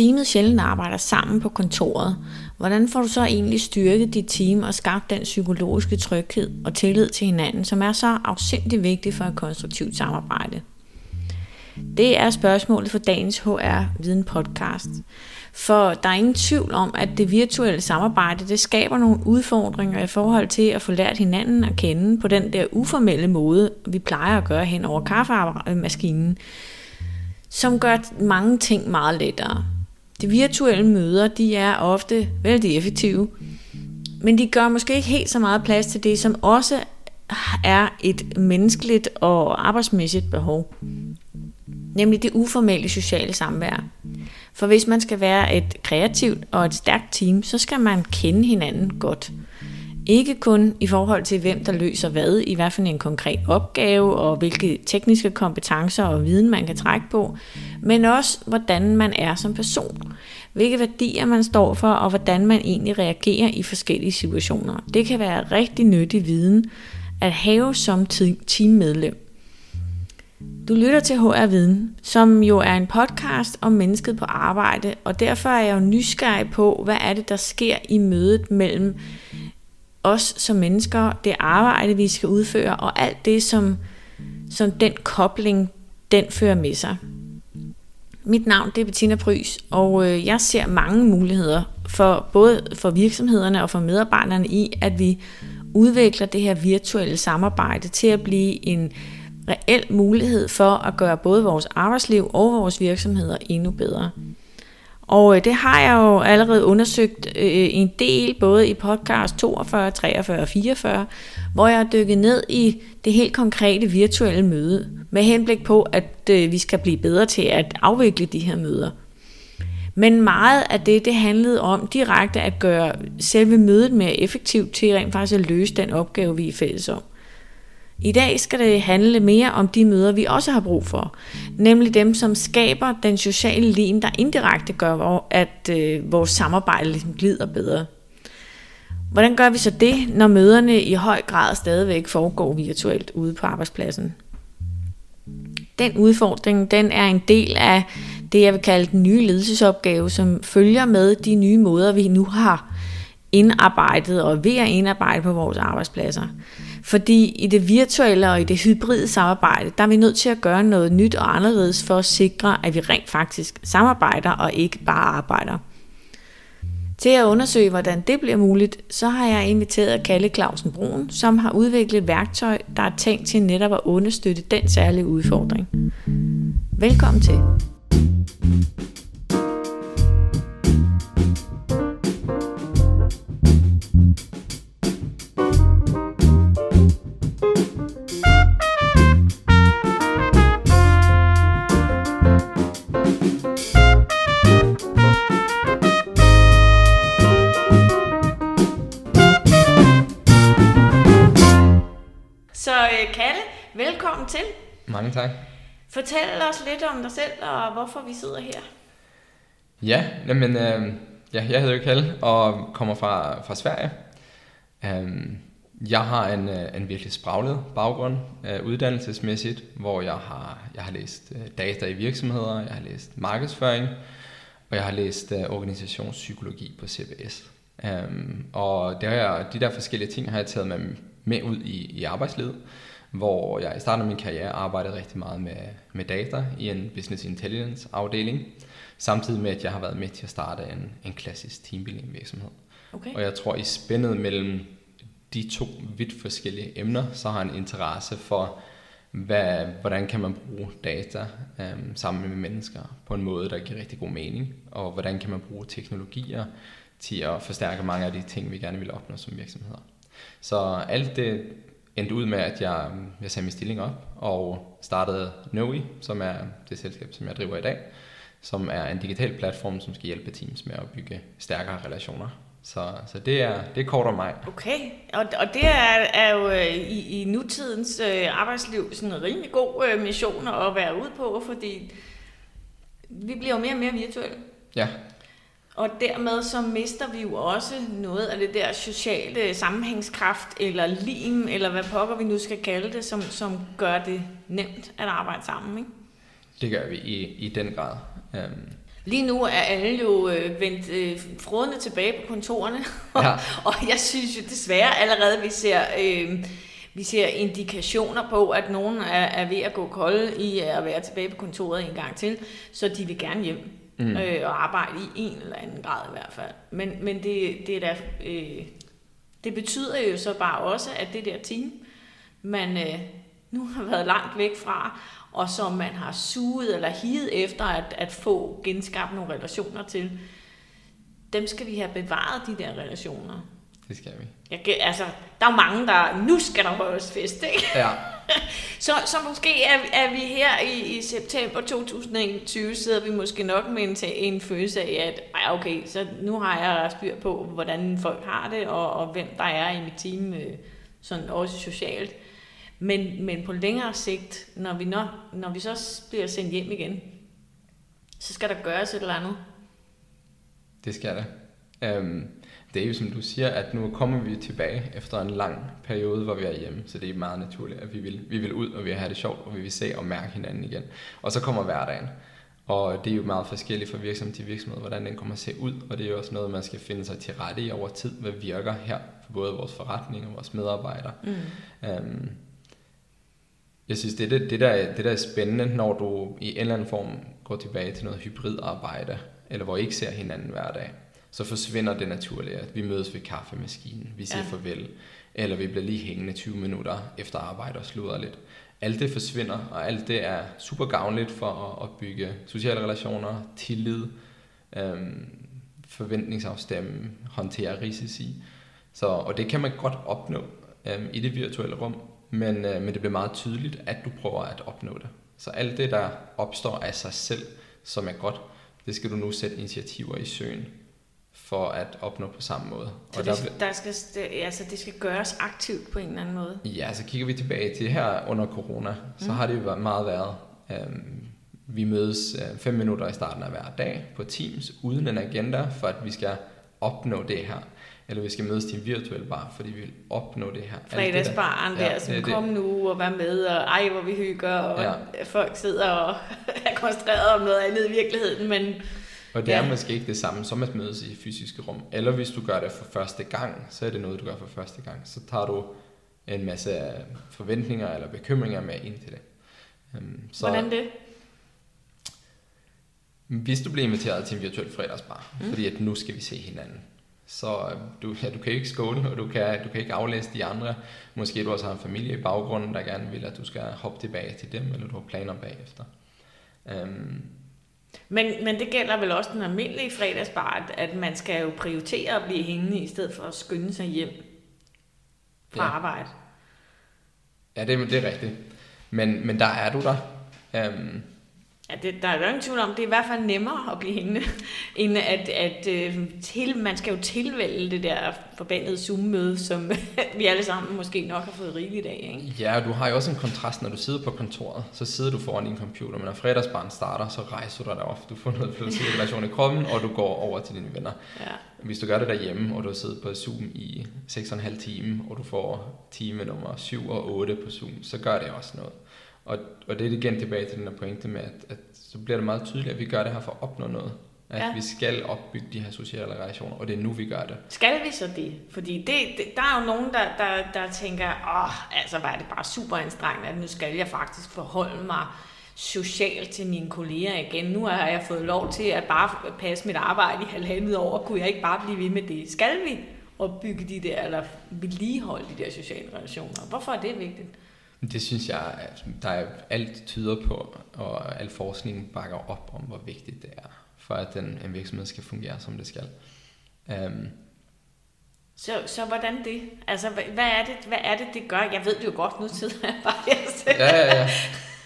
Teamet sjældent arbejder sammen på kontoret, hvordan får du så egentlig styrket dit team og skabt den psykologiske tryghed og tillid til hinanden, som er så afsindig vigtig for et konstruktivt samarbejde? Det er spørgsmålet for dagens HR Viden podcast. For der er ingen tvivl om, at det virtuelle samarbejde, det skaber nogle udfordringer i forhold til at få lært hinanden at kende på den der uformelle måde, vi plejer at gøre hen over kaffemaskinen, som gør mange ting meget lettere. De virtuelle møder, de er ofte vældig effektive, men de gør måske ikke helt så meget plads til det, som også er et menneskeligt og arbejdsmæssigt behov. Nemlig det uformelle sociale samvær. For hvis man skal være et kreativt og et stærkt team, så skal man kende hinanden godt. Ikke kun i forhold til, hvem der løser hvad i hvert fald en konkret opgave, og hvilke tekniske kompetencer og viden man kan trække på, men også hvordan man er som person. Hvilke værdier man står for, og hvordan man egentlig reagerer i forskellige situationer. Det kan være rigtig nyttig viden at have som teammedlem. Du lytter til HR Viden, som jo er en podcast om mennesket på arbejde, og derfor er jeg jo nysgerrig på, hvad er det, der sker i mødet mellem os som mennesker, det arbejde, vi skal udføre, og alt det, som, som den kobling, den fører med sig. Mit navn det er Bettina Prys, og øh, jeg ser mange muligheder for både for virksomhederne og for medarbejderne i, at vi udvikler det her virtuelle samarbejde til at blive en reel mulighed for at gøre både vores arbejdsliv og vores virksomheder endnu bedre. Og øh, det har jeg jo allerede undersøgt øh, en del, både i podcast 42, 43 og 44, hvor jeg har dykket ned i det helt konkrete virtuelle møde, med henblik på, at øh, vi skal blive bedre til at afvikle de her møder. Men meget af det, det handlede om direkte at gøre selve mødet mere effektivt til rent faktisk at løse den opgave, vi er fælles om. I dag skal det handle mere om de møder, vi også har brug for. Nemlig dem, som skaber den sociale lim, der indirekte gør, at øh, vores samarbejde ligesom glider bedre. Hvordan gør vi så det, når møderne i høj grad stadigvæk foregår virtuelt ude på arbejdspladsen? Den udfordring, den er en del af det, jeg vil kalde den nye ledelsesopgave, som følger med de nye måder, vi nu har indarbejdet og ved at indarbejde på vores arbejdspladser. Fordi i det virtuelle og i det hybride samarbejde, der er vi nødt til at gøre noget nyt og anderledes for at sikre, at vi rent faktisk samarbejder og ikke bare arbejder. Til at undersøge, hvordan det bliver muligt, så har jeg inviteret Kalle Clausen Brun, som har udviklet et værktøj, der er tænkt til netop at understøtte den særlige udfordring. Velkommen til. Mange tak. Fortæl os lidt om dig selv og hvorfor vi sidder her. Ja, men øh, ja, jeg hedder Kalle og kommer fra, fra Sverige. Um, jeg har en, øh, en virkelig spraglet baggrund uh, uddannelsesmæssigt, hvor jeg har, jeg har læst uh, data i virksomheder, jeg har læst markedsføring, og jeg har læst uh, organisationspsykologi på CBS. Øhm, og det har jeg, de der forskellige ting har jeg taget med, med ud i, i arbejdslivet hvor jeg i starten af min karriere arbejdede rigtig meget med, med data i en business intelligence afdeling, samtidig med at jeg har været med til at starte en, en klassisk teambuilding virksomhed. Okay. Og jeg tror i spændet mellem de to vidt forskellige emner, så har jeg en interesse for, hvad, hvordan kan man bruge data øhm, sammen med mennesker på en måde, der giver rigtig god mening, og hvordan kan man bruge teknologier til at forstærke mange af de ting, vi gerne vil opnå som virksomheder. Så alt det, endte ud med, at jeg, jeg sagde min stilling op og startede Noe, som er det selskab, som jeg driver i dag, som er en digital platform, som skal hjælpe teams med at bygge stærkere relationer. Så, så det, er, det er kort om mig. Okay, og, og det er, er jo øh, i, i nutidens øh, arbejdsliv sådan en rimelig god øh, mission at være ude på, fordi vi bliver jo mere og mere virtuelle. Ja, og dermed så mister vi jo også noget af det der sociale sammenhængskraft, eller lim, eller hvad pokker vi nu skal kalde det, som, som gør det nemt at arbejde sammen. Ikke? Det gør vi i, i den grad. Um. Lige nu er alle jo øh, vendt øh, frodende tilbage på kontorerne, ja. og jeg synes jo desværre allerede, vi ser, øh, vi ser indikationer på, at nogen er, er ved at gå kolde i at være tilbage på kontoret en gang til, så de vil gerne hjem mm. øh, og arbejde i en eller anden grad i hvert fald. Men, men det, det, er da, øh, det betyder jo så bare også, at det der team, man øh, nu har været langt væk fra, og som man har suget eller higet efter at, at få genskabt nogle relationer til, dem skal vi have bevaret, de der relationer. Det skal vi. Jeg, altså, der er mange, der, nu skal der holdes fest, ikke? Ja. så, så måske er, er vi her i, i september 2021, sidder vi måske nok med en, en følelse af, at ej, okay, så nu har jeg styr på, hvordan folk har det, og, og hvem der er i mit team, øh, sådan også socialt. Men, men på længere sigt, når vi, når, når vi så bliver sendt hjem igen, så skal der gøres et eller andet. Det skal der. Um, det er jo som du siger, at nu kommer vi tilbage efter en lang periode, hvor vi er hjemme, så det er meget naturligt, at vi vil, vi vil ud, og vi vil have det sjovt, og vi vil se og mærke hinanden igen. Og så kommer hverdagen. Og det er jo meget forskelligt fra virksomhed til virksomhed, hvordan den kommer at se ud, og det er jo også noget, man skal finde sig til rette i over tid, hvad virker her for både vores forretning og vores medarbejdere. Mm. Um, jeg synes, det, det, det, der, det der er spændende, når du i en eller anden form går tilbage til noget hybridarbejde, eller hvor I ikke ser hinanden hver dag, så forsvinder det naturligt, at vi mødes ved kaffemaskinen, vi siger ja. farvel, eller vi bliver lige hængende 20 minutter efter arbejde og sluder lidt. Alt det forsvinder, og alt det er super gavnligt for at, at bygge sociale relationer, tillid, øhm, forventningsafstemme, håndtere risici. Så, og det kan man godt opnå øhm, i det virtuelle rum, men, øh, men det bliver meget tydeligt, at du prøver at opnå det. Så alt det, der opstår af sig selv, som er godt, det skal du nu sætte initiativer i søen for at opnå på samme måde. Så og det, der, der skal, altså det skal gøres aktivt på en eller anden måde? Ja, så kigger vi tilbage til her under corona, så mm. har det jo meget været, øhm, vi mødes øh, fem minutter i starten af hver dag på Teams, uden en agenda, for at vi skal opnå det her eller vi skal mødes til en virtuel bar, fordi vi vil opnå det her. Fredagsbaren der, ja, som det, kom nu og var med, og ej, hvor vi hygger, og ja. folk sidder og er koncentreret om noget andet i virkeligheden, men... Og det ja. er måske ikke det samme som at mødes i fysiske rum. Eller hvis du gør det for første gang, så er det noget, du gør for første gang. Så tager du en masse forventninger eller bekymringer med ind til det. Um, så, Hvordan det? Hvis du bliver inviteret til en virtuel fredagsbar, mm. fordi at nu skal vi se hinanden, så øh, du, ja, du kan ikke skåle, og du kan, du kan ikke aflæse de andre. Måske du også har en familie i baggrunden, der gerne vil, at du skal hoppe tilbage til dem, eller du har planer bagefter. Um, men, men det gælder vel også den almindelige fredagsbar, at, man skal jo prioritere at blive hængende, i stedet for at skynde sig hjem fra ja. arbejde. Ja, det, det er rigtigt. Men, men der er du der. Um, Ja, det, der er jo ingen tvivl om, det er i hvert fald nemmere at blive hængende, end at, at øh, til, man skal jo tilvælge det der forbandede Zoom-møde, som vi alle sammen måske nok har fået rigeligt af. Ikke? Ja, du har jo også en kontrast, når du sidder på kontoret, så sidder du foran din computer, men når fredagsbarn starter, så rejser du dig op, du får noget relation i kroppen, og du går over til dine venner. Ja. Hvis du gør det derhjemme, og du sidder på Zoom i 6,5 time, og du får time nummer 7 og 8 på Zoom, så gør det også noget. Og, og det er igen tilbage til den her pointe med, at, at så bliver det meget tydeligt, at vi gør det her for at opnå noget. At ja. vi skal opbygge de her sociale relationer, og det er nu, vi gør det. Skal vi så det? Fordi det, det, der er jo nogen, der, der, der tænker, åh, altså var det bare super anstrengende, at nu skal jeg faktisk forholde mig socialt til mine kolleger igen. Nu har jeg fået lov til at bare passe mit arbejde i halvandet år. Kunne jeg ikke bare blive ved med det? Skal vi opbygge de der, eller vedligeholde de der sociale relationer? Hvorfor er det vigtigt? Det synes jeg, at der er alt tyder på, og al forskning bakker op om, hvor vigtigt det er, for at den, en virksomhed skal fungere, som det skal. Um, så, så hvordan det? Altså, hvad er det, hvad er det, det gør? Jeg ved det jo godt, nu sidder jeg bare her. Ja, ja, ja.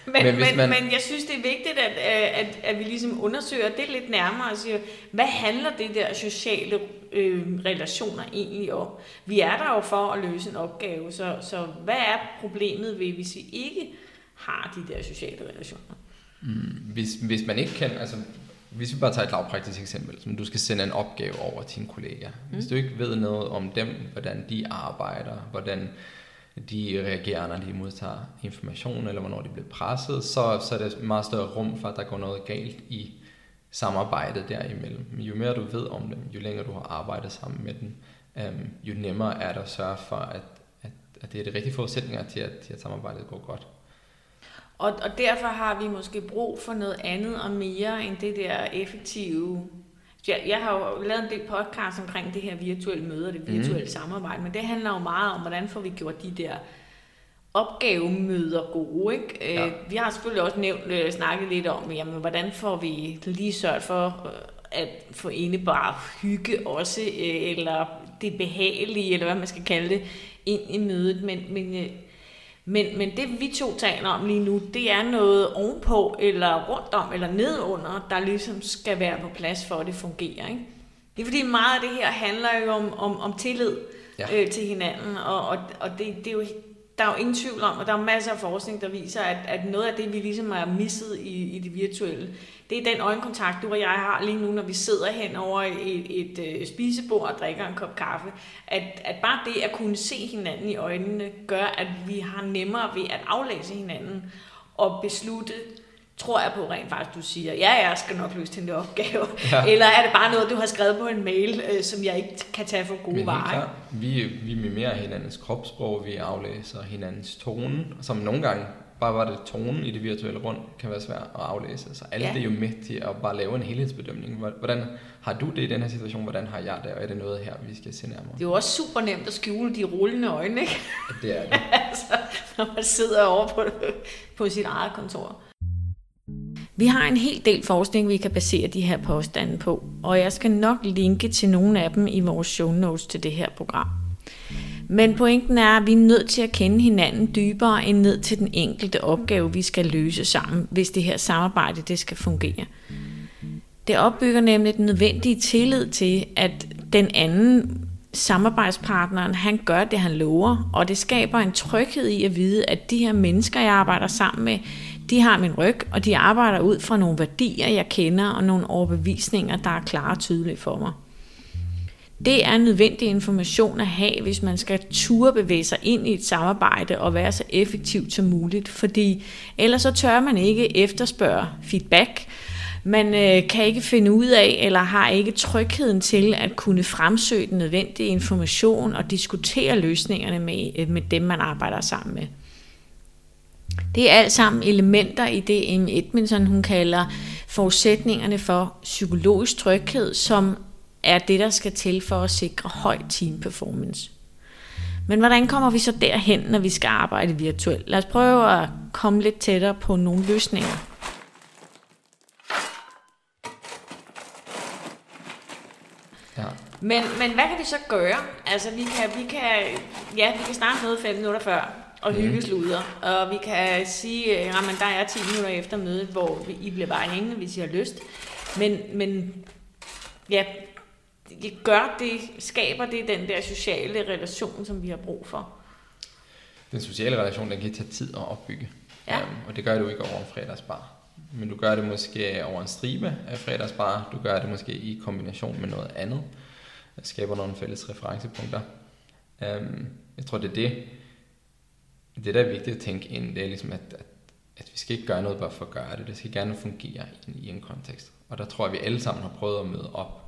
men, men, men, man... men jeg synes, det er vigtigt, at, at, at vi ligesom undersøger det lidt nærmere og siger, hvad handler det der sociale øh, relationer egentlig om? Vi er der jo for at løse en opgave, så, så hvad er problemet ved, hvis vi ikke har de der sociale relationer? Mm, hvis, hvis man ikke kan, altså hvis vi bare tager et lavpraktisk eksempel, som du skal sende en opgave over til en kollega. Mm. Hvis du ikke ved noget om dem, hvordan de arbejder, hvordan de reagerer, når de modtager information, eller hvornår de bliver presset, så, så er det meget større rum for, at der går noget galt i samarbejdet derimellem. Jo mere du ved om dem, jo længere du har arbejdet sammen med dem, øhm, jo nemmere er det at sørge for, at, at, at det er de rigtige forudsætninger til, at, til at samarbejdet går godt. Og, og derfor har vi måske brug for noget andet og mere end det der effektive jeg, jeg har jo lavet en del podcast omkring det her virtuelle møde og det virtuelle mm. samarbejde, men det handler jo meget om, hvordan får vi gjort de der opgavemøder gode. Ikke? Ja. Øh, vi har selvfølgelig også nævnt, øh, snakket lidt om, jamen, hvordan får vi lige sørget for øh, at få bare hygge også, eller det behagelige, eller hvad man skal kalde det, ind i mødet. Men, men, men, men det vi to taler om lige nu, det er noget ovenpå, eller rundt om, eller nedunder, der ligesom skal være på plads for, at det fungerer. Ikke? Det er fordi meget af det her handler jo om, om, om tillid ja. øh, til hinanden, og, og, og det, det er jo der er jo ingen tvivl om, og der er masser af forskning, der viser, at, at noget af det, vi ligesom har misset i, i det virtuelle, det er den øjenkontakt, du og jeg har lige nu, når vi sidder hen over et, et, et spisebord og drikker en kop kaffe. At, at bare det at kunne se hinanden i øjnene, gør, at vi har nemmere ved at aflæse hinanden og beslutte, tror jeg på rent faktisk, du siger, ja, jeg skal nok løse den der opgave. Ja. Eller er det bare noget, du har skrevet på en mail, øh, som jeg ikke kan tage for gode varer? Vi, vi mimerer hinandens kropssprog, vi aflæser hinandens tone, som nogle gange bare var det tonen i det virtuelle rum, kan være svært at aflæse. Så alt ja. det er jo med til at bare lave en helhedsbedømning. Hvordan har du det i den her situation? Hvordan har jeg det? Og er det noget her, vi skal se nærmere? Det er jo også super nemt at skjule de rullende øjne, ikke? Det er det. altså, når man sidder over på, på sit eget kontor. Vi har en hel del forskning, vi kan basere de her påstande på, og jeg skal nok linke til nogle af dem i vores show notes til det her program. Men pointen er, at vi er nødt til at kende hinanden dybere end ned til den enkelte opgave, vi skal løse sammen, hvis det her samarbejde det skal fungere. Det opbygger nemlig den nødvendige tillid til, at den anden samarbejdspartneren, han gør det, han lover, og det skaber en tryghed i at vide, at de her mennesker, jeg arbejder sammen med, de har min ryg, og de arbejder ud fra nogle værdier, jeg kender, og nogle overbevisninger, der er klare og tydelige for mig. Det er nødvendig information at have, hvis man skal turde bevæge sig ind i et samarbejde og være så effektivt som muligt, fordi ellers så tør man ikke efterspørge feedback, man øh, kan ikke finde ud af, eller har ikke trygheden til at kunne fremsøge den nødvendige information og diskutere løsningerne med, øh, med dem, man arbejder sammen med. Det er alt sammen elementer i det, Amy Edmondson hun kalder forudsætningerne for psykologisk tryghed, som er det, der skal til for at sikre høj team performance. Men hvordan kommer vi så derhen, når vi skal arbejde virtuelt? Lad os prøve at komme lidt tættere på nogle løsninger. Ja. Men, men hvad kan vi så gøre? Altså, vi kan, vi kan, ja, vi kan starte noget fem minutter før og mm. hyggesluder. Og vi kan sige, at der er 10 minutter efter mødet, hvor I bliver bare hængende, hvis I har lyst. Men, men ja, det gør det, skaber det den der sociale relation, som vi har brug for. Den sociale relation, den kan tage tid at opbygge. Ja. Um, og det gør du ikke over en fredagsbar. Men du gør det måske over en stribe af fredagsbar. Du gør det måske i kombination med noget andet. Det skaber nogle fælles referencepunkter. Um, jeg tror, det er det, det, der er vigtigt at tænke ind, det er ligesom, at, at, at vi skal ikke gøre noget bare for at gøre det. Det skal gerne fungere i, i en kontekst. Og der tror jeg, at vi alle sammen har prøvet at møde op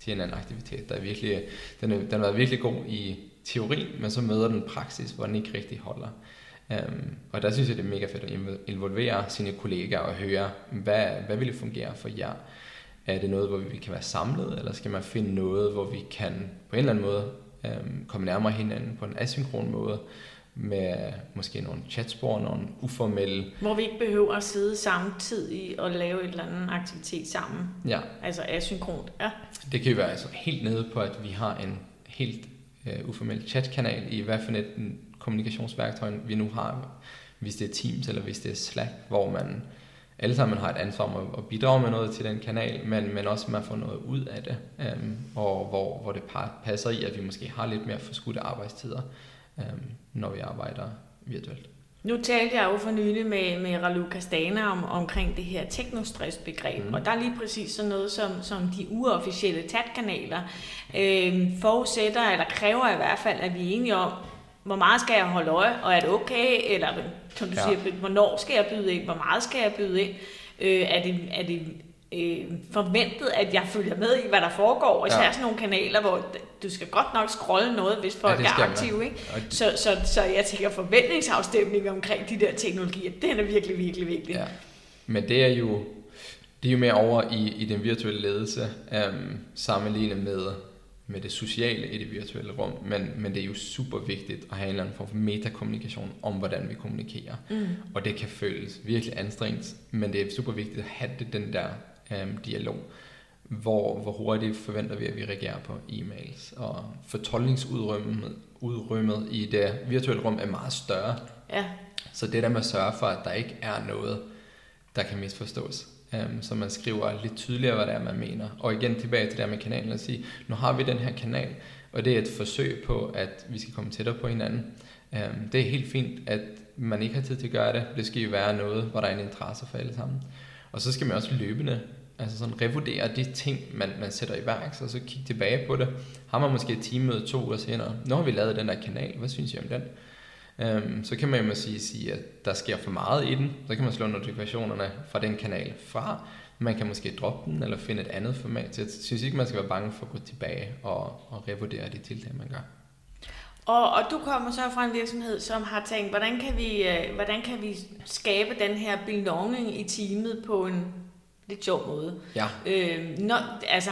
til en anden aktivitet. Der er virkelig, den, er, den har været virkelig god i teori, men så møder den praksis, hvor den ikke rigtig holder. Um, og der synes jeg, det er mega fedt at involvere sine kollegaer og høre, hvad, hvad vil det fungere for jer? Er det noget, hvor vi kan være samlet, eller skal man finde noget, hvor vi kan på en eller anden måde um, komme nærmere hinanden på en asynkron måde? Med måske nogle chatspor, nogle uformelle... Hvor vi ikke behøver at sidde samtidig og lave et eller andet aktivitet sammen. Ja. Altså asynkront, ja. Det kan jo være altså helt nede på, at vi har en helt uh, uformel chatkanal i hvad for et kommunikationsværktøj, vi nu har. Hvis det er Teams eller hvis det er Slack, hvor man alle sammen har et ansvar om at bidrage med noget til den kanal, men, men også at man får noget ud af det, um, og hvor, hvor det passer i, at vi måske har lidt mere forskudte arbejdstider øhm, når vi arbejder virtuelt. Nu talte jeg jo for nylig med, med Ralu Castana om, omkring det her teknostressbegreb, mm. og der er lige præcis sådan noget som, som de uofficielle tatkanaler øh, forudsætter, eller kræver i hvert fald, at vi er enige om, hvor meget skal jeg holde øje, og er det okay, eller som du ja. siger, hvornår skal jeg byde ind, hvor meget skal jeg byde ind, øh, er, det, er det øh, forventet, at jeg følger med i, hvad der foregår. Og især Ja. sådan nogle kanaler, hvor du skal godt nok scrolle noget, hvis folk ja, er aktive. Ikke? Og- Så, så, så jeg tænker, forventningsafstemning omkring de der teknologier, den er virkelig, virkelig vigtig. Ja. Men det er jo det er jo mere over i, i den virtuelle ledelse, um, sammenlignet med, med det sociale i det virtuelle rum. Men, men det er jo super vigtigt at have en eller anden form for metakommunikation om, hvordan vi kommunikerer. Mm. Og det kan føles virkelig anstrengt, men det er super vigtigt at have det, den der um, dialog. Hvor, hvor hurtigt forventer vi, at vi reagerer på e-mails. Og fortolkningsudrymmet udrymmet i det virtuelle rum er meget større. Ja. Så det der med at sørge for, at der ikke er noget, der kan misforstås. Um, så man skriver lidt tydeligere, hvad det er, man mener. Og igen tilbage til det med kanalen og sige, nu har vi den her kanal, og det er et forsøg på, at vi skal komme tættere på hinanden. Um, det er helt fint, at man ikke har tid til at gøre det. Det skal jo være noget, hvor der er en interesse for alle sammen. Og så skal man også løbende altså sådan revurdere de ting, man, man sætter i værk, og så kigge tilbage på det. Har man måske et teammøde to uger senere, nu har vi lavet den der kanal, hvad synes I om den? Øhm, så kan man jo måske sige, at der sker for meget i den. Så kan man slå notifikationerne fra den kanal fra. Man kan måske droppe den, eller finde et andet format. Så jeg synes ikke, man skal være bange for at gå tilbage og, og revurdere de tiltag, man gør. Og, og du kommer så fra en virksomhed, som har tænkt, hvordan kan vi, øh, hvordan kan vi skabe den her belonging i teamet på en lidt sjov måde? Ja, Øh, når, altså,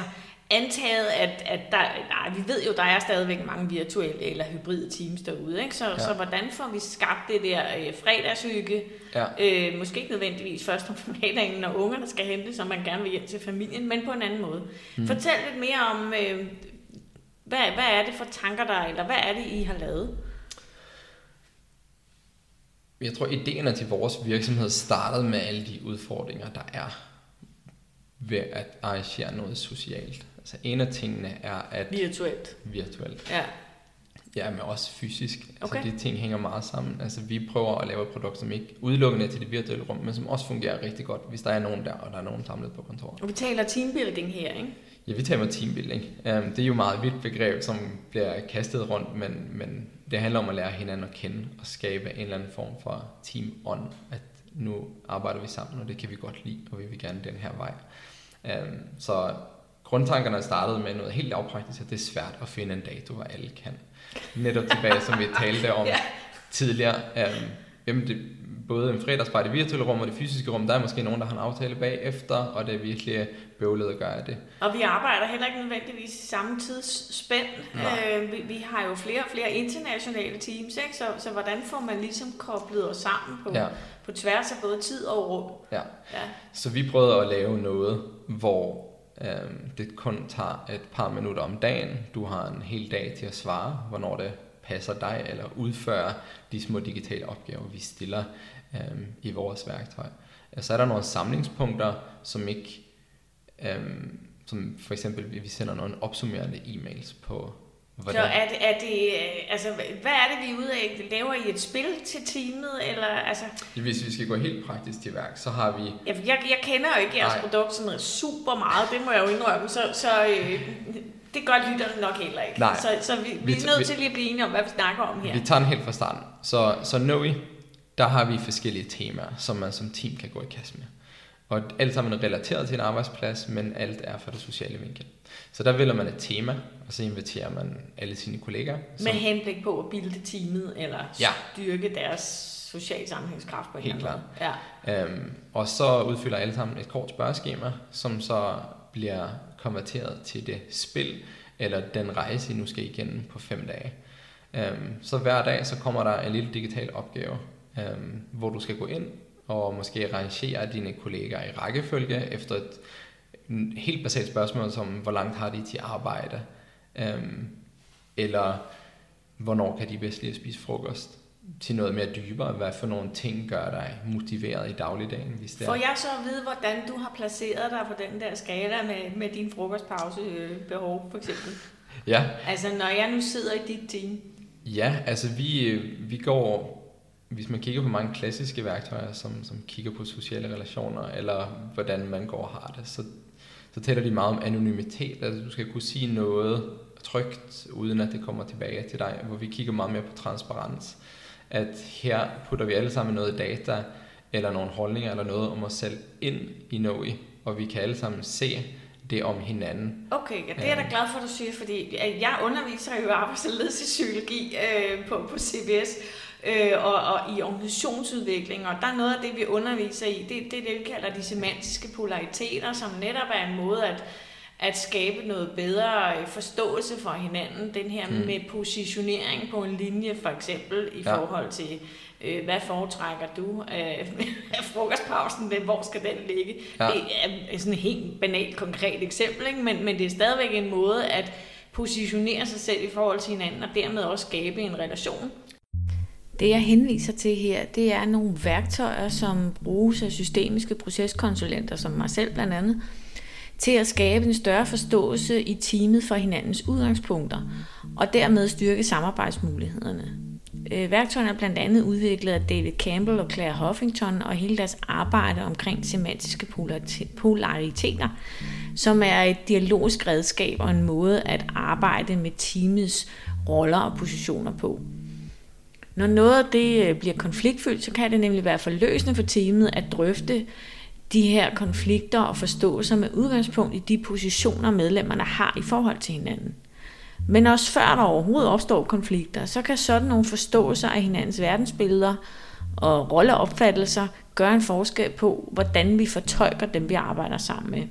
antaget, at, at der, nej, vi ved jo, der er stadigvæk mange virtuelle eller hybride teams derude, ikke? Så, Ja. så hvordan får vi skabt det der øh, fredagshygge? ja. Øh, måske ikke nødvendigvis først om fredagen, når ungerne skal hente, så man gerne vil hjem til familien, men på en anden måde. Mm. Fortæl lidt mere om, øh, hvad, hvad er det for tanker der, er, eller hvad er det, I har lavet? Jeg tror, idéerne til vores virksomhed startede med alle de udfordringer, der er ved at arrangere noget socialt. Altså en af tingene er, at Virtuelt. virtuelt, Ja. ja, men også fysisk. Okay. Altså de ting hænger meget sammen. Altså vi prøver at lave et produkt, som ikke udelukkende er til det virtuelle rum, men som også fungerer rigtig godt, hvis der er nogen der, og der er nogen samlet på kontoret. Og vi taler teambuilding her, ikke? Ja, vi taler teambuilding. Um, det er jo meget vidt begreb, som bliver kastet rundt, men, men det handler om at lære hinanden at kende og skabe en eller anden form for team on, at nu arbejder vi sammen, og det kan vi godt lide, og vi vil gerne den her vej. Um, så grundtankerne startede med noget helt lavpraktisk, at det er svært at finde en dato, hvor alle kan. Netop tilbage, som vi talte om Ja. tidligere. Um, jamen det, både en fredagsbar i det virtuelle rum og det fysiske rum, der er måske nogen, der har en aftale bagefter, og det er virkelig bøvlet at gøre det. Og vi arbejder heller ikke nødvendigvis i samme tidsspænd. Øh, vi, vi har jo flere og flere internationale teams, ikke? Så, så hvordan får man ligesom koblet os sammen på, Ja. på tværs af både tid og rum? Ja. Ja. Så vi prøvede at lave noget, hvor øhm, det kun tager et par minutter om dagen. Du har en hel dag til at svare, hvornår det passer dig, eller udføre de små digitale opgaver, vi stiller øhm, i vores værktøj. Så er der nogle samlingspunkter, som ikke, øhm, som for eksempel, vi sender nogle opsummerende e-mails på, Så er det, er det, øh, altså, hvad er det, vi er ude af? Laver I et spil til teamet? Eller, altså, Hvis vi skal gå helt praktisk til værk, så har vi jeg, jeg, jeg kender jo ikke jeres Nej. produkt sådan super meget, det må jeg jo indrømme, så, så øh, det gør lytterne nok heller ikke. Nej. Så, så vi, vi Vi er nødt vi- til lige at blive enige om, hvad vi snakker om her. Vi tager den helt fra starten. Så, så Noe, der har vi forskellige temaer, som man som team kan gå i kasse med. Og alt sammen er relateret til en arbejdsplads, men alt er fra det sociale vinkel. Så der vælger man et tema, og så inviterer man alle sine kollegaer. Med henblik på at bilde teamet, eller Ja. styrke deres social sammenhængskraft på en Helt måde. Ja. Øhm, og så udfylder alle sammen et kort spørgeskema, som så bliver konverteret til det spil, eller den rejse, I nu skal igennem på fem dage. Øhm, så hver dag, så kommer der en lille digital opgave, øhm, hvor du skal gå ind og måske rangere dine kollegaer i rækkefølge efter et helt basalt spørgsmål som, hvor langt har de til arbejde? Øhm, eller hvornår kan de bedst lide at spise frokost? Til noget mere dybere, hvad for nogle ting gør dig motiveret i dagligdagen, hvis det Får jeg så at vide, hvordan du har placeret dig på den der skala med, med din frokostpausebehov, for eksempel? Ja, Altså, når jeg nu sidder i dit team. Ja, altså vi, øh, vi går, hvis man kigger på mange klassiske værktøjer, som, som kigger på sociale relationer, eller hvordan man går og har det, så, så taler de meget om anonymitet. Altså du skal kunne sige noget trygt, uden at det kommer tilbage til dig, hvor vi kigger meget mere på transparens. At her putter vi alle sammen noget data, eller nogle holdninger, eller noget om os selv ind i Noe, og vi kan alle sammen se det om hinanden. Okay, ja, det er jeg da glad for, at du siger, fordi jeg underviser jo arbejds- og ledelsespsykologi øh, på, på CBS, øh, og, og i organisationsudvikling, og der er noget af det, vi underviser i, det, det er det, vi kalder de semantiske polariteter, som netop er en måde at, at skabe noget bedre øh, forståelse for hinanden. Den her mm. med positionering på en linje, for eksempel, i ja. forhold til øh, hvad foretrækker du af, af frokostpausen, men hvor skal den ligge? Ja. Det er sådan et helt banalt, konkret eksempel, ikke? Men, men det er stadigvæk en måde at positionere sig selv i forhold til hinanden, og dermed også skabe en relation. Det jeg henviser til her, det er nogle værktøjer, som bruges af systemiske proceskonsulenter, som mig selv blandt andet, til at skabe en større forståelse i teamet for hinandens udgangspunkter, og dermed styrke samarbejdsmulighederne. Øh, værktøjerne er blandt andet udviklet af David Campbell og Claire Huffington, og hele deres arbejde omkring semantiske polariteter, som er et dialogisk redskab og en måde at arbejde med teamets roller og positioner på. Når noget af det øh, bliver konfliktfyldt, så kan det nemlig være forløsende for teamet at drøfte de her konflikter og forståelser med udgangspunkt i de positioner, medlemmerne har i forhold til hinanden. Men også før der overhovedet opstår konflikter, så kan sådan nogle forståelser af hinandens verdensbilleder og rolleopfattelser gøre en forskel på, hvordan vi fortolker dem, vi arbejder sammen med.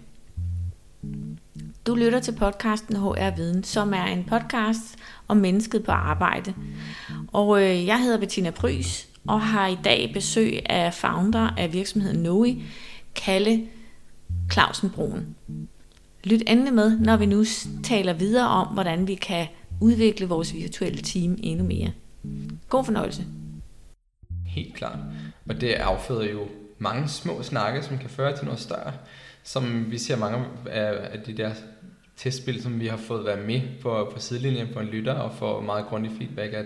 Du lytter til podcasten HR Viden, som er en podcast om mennesket på arbejde. Og øh, jeg hedder Bettina Prys og har i dag besøg af founder af virksomheden Noe, Kalle Clausen Broen. Lyt endelig med, når vi nu taler videre om, hvordan vi kan udvikle vores virtuelle team endnu mere. God fornøjelse. Helt klart. Og det afføder jo mange små snakke, som kan føre til noget større. Som vi ser mange af de der testspil, som vi har fået være med på, på sidelinjen på en lytter og få meget grundig feedback, at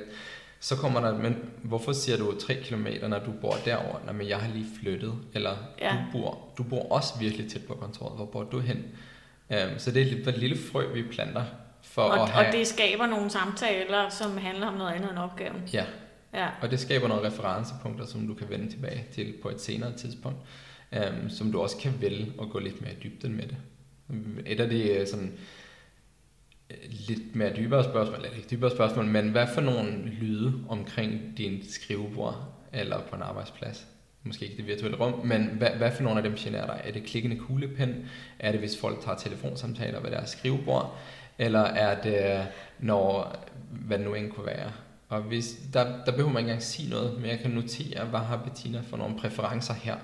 så kommer der, men hvorfor siger du 3 km, når du bor derovre? Nå, men jeg har lige flyttet. Eller ja. du, bor, du bor også virkelig tæt på kontoret. Hvor bor du hen? Um, så det er et lille frø, vi planter. For og, at have... og det skaber nogle samtaler, som handler om noget andet end opgaven. Ja. ja, og det skaber nogle referencepunkter, som du kan vende tilbage til på et senere tidspunkt, um, som du også kan vælge at gå lidt mere i dybden med det. Et af de øh, sådan, øh, lidt mere dybere spørgsmål, eller ikke dybere spørgsmål, men hvad for nogle lyde omkring din skrivebord eller på en arbejdsplads? måske ikke det virtuelle rum, men hvad, hvad for nogle af dem generer dig? Er det klikkende kuglepen? Er det, hvis folk tager telefonsamtaler ved deres skrivebord? Eller er det, når, hvad det nu end kunne være? Og hvis, der, der behøver man ikke engang sige noget, men jeg kan notere, hvad har Bettina for nogle præferencer her?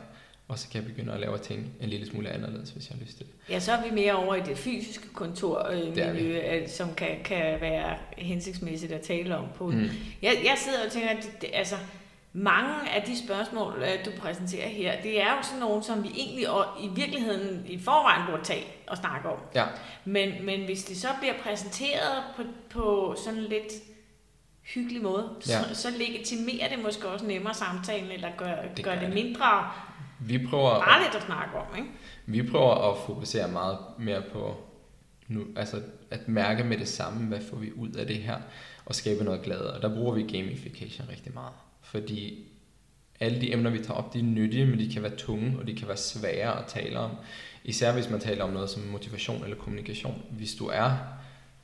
Og så kan jeg begynde at lave ting en lille smule anderledes, hvis jeg har lyst til det. Ja, så er vi mere over i det fysiske kontormiljø, øh, som kan, kan være hensigtsmæssigt at tale om på. Mm. Jeg, jeg sidder og tænker, at det, det, altså, mange af de spørgsmål, øh, du præsenterer her, det er jo sådan nogle, som vi egentlig og i virkeligheden i forvejen burde tage og snakke om. Ja. Men, men hvis det så bliver præsenteret på, på sådan lidt hyggelig måde, ja. så, så legitimerer det måske også nemmere samtalen, eller gør det, gør det mindre vi prøver bare lidt at snakke om. Ikke? Vi prøver at fokusere meget mere på nu, altså at mærke med det samme, hvad får vi ud af det her, og skabe noget glæde. Og der bruger vi gamification rigtig meget fordi alle de emner, vi tager op, de er nyttige, men de kan være tunge, og de kan være svære at tale om. Især hvis man taler om noget som motivation eller kommunikation. Hvis du er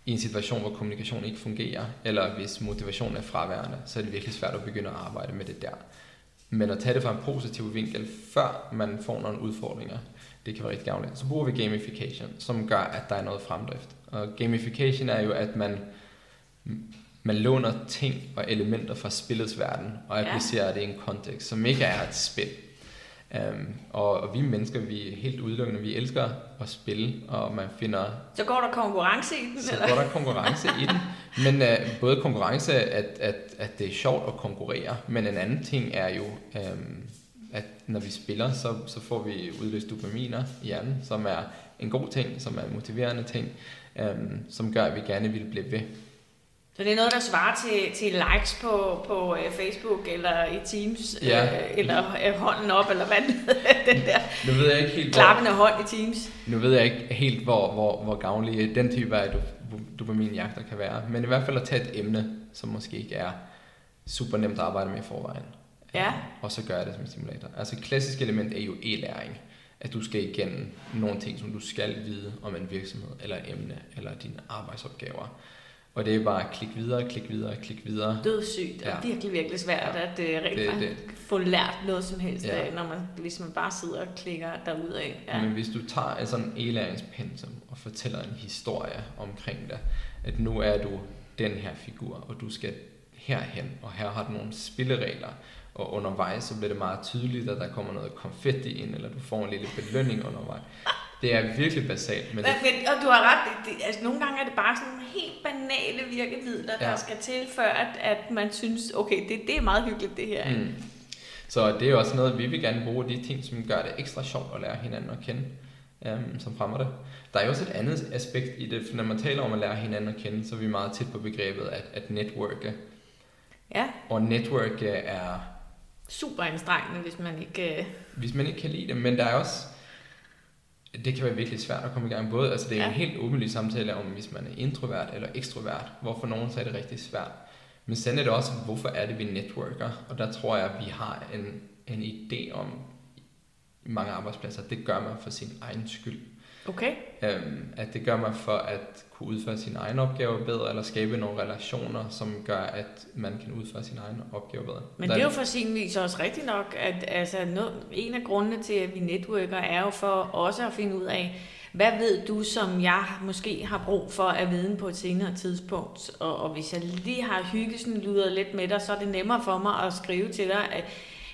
i en situation, hvor kommunikation ikke fungerer, eller hvis motivation er fraværende, så er det virkelig svært at begynde at arbejde med det der. Men at tage det fra en positiv vinkel, før man får nogle udfordringer, det kan være rigtig gavnligt. Så bruger vi gamification, som gør, at der er noget fremdrift. Og gamification er jo, at man man låner ting og elementer fra spillets verden og applicerer ja. det i en kontekst, som ikke er et spil. Um, og, og vi mennesker, vi er helt udelukkende, vi elsker at spille, og man finder... Så går der konkurrence i den? Så eller? går der konkurrence i den, men uh, både konkurrence, at, at, at det er sjovt at konkurrere, men en anden ting er jo, um, at når vi spiller, så, så får vi udløst dopaminer i hjernen, som er en god ting, som er en motiverende ting, um, som gør, at vi gerne vil blive ved så det er noget, der svarer til, til likes på, på uh, Facebook eller i Teams, ja. uh, eller uh, hånden op, eller hvad den der nu ved jeg ikke helt, klappende hvor, hånd i Teams. Nu ved jeg ikke helt, hvor, hvor, hvor gavnlig den type af dopaminjagter kan være, men i hvert fald at tage et emne, som måske ikke er super nemt at arbejde med i forvejen. Ja. Og så gør jeg det som en simulator. Altså klassisk element er jo e-læring. at du skal igennem nogle ting, som du skal vide om en virksomhed, eller et emne, eller dine arbejdsopgaver. Og det er bare at klikke videre, klik videre, klik videre. Dødssygt ja. og virkelig, virkelig svært ja. at uh, rent det, det. få lært noget som helst ja. af, når man, hvis man bare sidder og klikker derudad. Ja. Men hvis du tager en sådan e-læringspensum og fortæller en historie omkring det, at nu er du den her figur, og du skal herhen, og her har du nogle spilleregler, og undervejs så bliver det meget tydeligt, at der kommer noget konfetti ind, eller du får en lille belønning undervejs. Det er virkelig basalt. Men, det... men Og du har ret, det, altså, nogle gange er det bare sådan helt banale virkemidler, ja. der skal til, før at, at man synes, okay, det, det er meget hyggeligt det her. Mm. Så det er jo også noget, vi vil gerne bruge de ting, som gør det ekstra sjovt at lære hinanden at kende, um, som fremmer det. Der er jo også et andet aspekt i det, for når man taler om at lære hinanden at kende, så er vi meget tæt på begrebet at, at networke. Ja. Og networke er... Super anstrengende, hvis man ikke... Øh, hvis man ikke kan lide det, men der er også det kan være virkelig svært at komme i gang. Både, altså det er ja. en helt åbenlyst samtale om, hvis man er introvert eller ekstrovert. Hvorfor nogen så er det rigtig svært. Men sådan er det også, hvorfor er det, vi networker? Og der tror jeg, at vi har en, en idé om, mange arbejdspladser, det gør man for sin egen skyld. Okay. Øhm, at det gør man for at kunne udføre sine egne opgaver bedre, eller skabe nogle relationer, som gør, at man kan udføre sine egne opgaver bedre. Men det er jo for sin vis også rigtigt nok, at altså, noget, en af grundene til, at vi networker, er jo for også at finde ud af, hvad ved du, som jeg måske har brug for at viden på et senere tidspunkt? Og, og hvis jeg lige har hyggelsen luder lidt med dig, så er det nemmere for mig at skrive til dig, at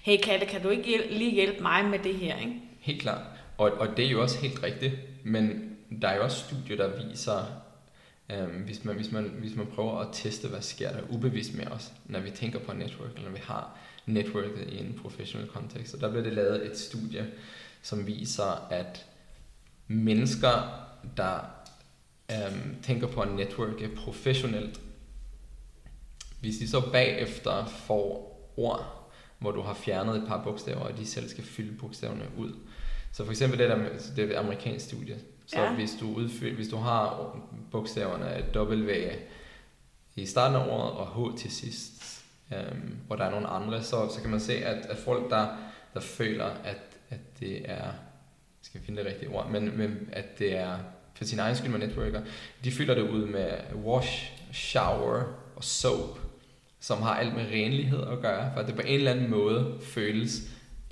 hey Katte, kan du ikke hjælpe, lige hjælpe mig med det her? Ikke? Helt klart. Og, og det er jo også helt rigtigt. Men der er jo også studier, der viser, øhm, hvis, man, hvis, man, hvis man prøver at teste, hvad sker der ubevidst med os, når vi tænker på network, eller når vi har networket i en professionel kontekst. Og der blev det lavet et studie, som viser, at mennesker, der øhm, tænker på at networke professionelt, hvis de så bagefter får ord, hvor du har fjernet et par bogstaver, og de selv skal fylde bogstaverne ud, så for eksempel det der det er et amerikansk studie. Så ja. hvis du udfylder, hvis du har bogstaverne W i starten af året og H til sidst, øhm, og der er nogle andre, så, så kan man se, at, at folk, der, der føler, at, at det er, skal finde det rigtige ord, men, men at det er for sin egen skyld med networker, de fylder det ud med wash, shower og soap, som har alt med renlighed at gøre, for at det på en eller anden måde føles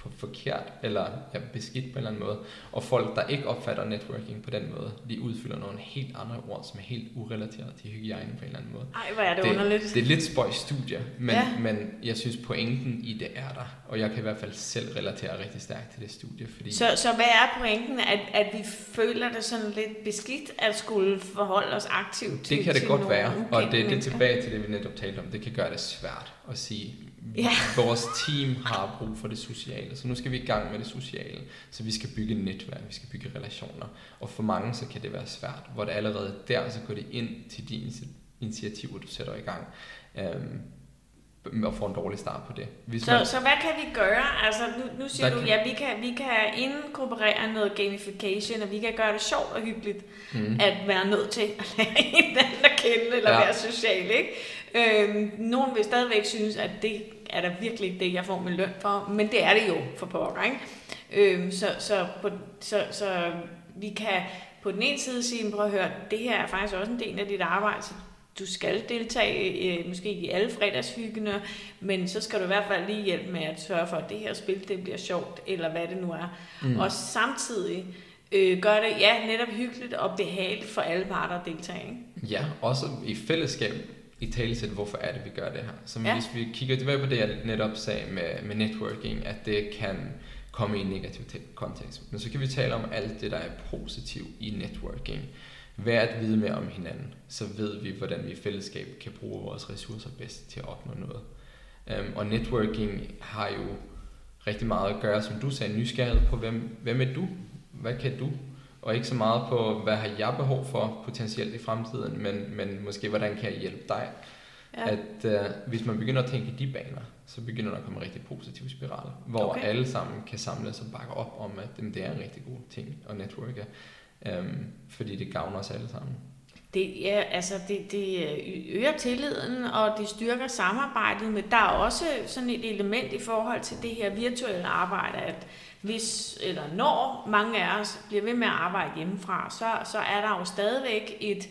på forkert eller ja, beskidt på en eller anden måde. Og folk, der ikke opfatter networking på den måde, de udfylder nogle helt andre ord, som er helt urelateret til hygiejne på en eller anden måde. Ej, hvor er det, det underligt. Det er lidt spøjs studie, men, ja. men jeg synes pointen i det er der. Og jeg kan i hvert fald selv relatere rigtig stærkt til det studie. Fordi så, så hvad er pointen? At, at vi føler det sådan lidt beskidt at skulle forholde os aktivt til Det kan det godt være, og det, det er tilbage til det, vi netop talte om. Det kan gøre det svært at sige, Ja. Vores team har brug for det sociale, så nu skal vi i gang med det sociale. Så vi skal bygge netværk, vi skal bygge relationer. Og for mange så kan det være svært, hvor det allerede der, så går det ind til de initiativer, du sætter i gang. Øhm, og får en dårlig start på det. Hvis så, man, så hvad kan vi gøre? Altså, nu, nu siger du, kan, ja, vi kan, vi kan inkorporere noget gamification, og vi kan gøre det sjovt og hyggeligt, mm. at være nødt til at lære hinanden at kende, eller ja. være social, ikke? Øhm, nogen vil stadigvæk synes, at det er der virkelig det, jeg får med løn for, men det er det jo for pokker, ikke? Øhm, så, så, på, så, så vi kan på den ene side sige, prøv at høre, det her er faktisk også en del af dit arbejde, så du skal deltage øh, måske i alle fredagshyggene, men så skal du i hvert fald lige hjælpe med at sørge for, at det her spil det bliver sjovt, eller hvad det nu er. Mm. Og samtidig øh, gør det ja, netop hyggeligt og behageligt for alle parter at deltage. Ikke? Ja, også i fællesskab i talesæt, hvorfor er det, vi gør det her. Så ja. hvis vi kigger tilbage på det, jeg netop sagde med, med networking, at det kan komme i en negativ kontekst. Men så kan vi tale om alt det, der er positivt i networking. Ved at vide mere om hinanden, så ved vi, hvordan vi i fællesskab kan bruge vores ressourcer bedst til at opnå noget. Um, og networking har jo rigtig meget at gøre, som du sagde, nysgerrighed på, hvem, hvem er du? Hvad kan du? Og ikke så meget på, hvad har jeg behov for potentielt i fremtiden, men, men måske, hvordan kan jeg hjælpe dig? Ja. At uh, hvis man begynder at tænke i de baner, så begynder der at komme en rigtig positiv spiral, hvor okay. alle sammen kan samles og bakke op om, at jamen, det er en rigtig god ting at netværke, um, fordi det gavner os alle sammen. Det, ja, altså det, det øger tilliden, og det styrker samarbejdet, men der er også sådan et element i forhold til det her virtuelle arbejde, at hvis eller når mange af os bliver ved med at arbejde hjemmefra, så, så er der jo stadigvæk et,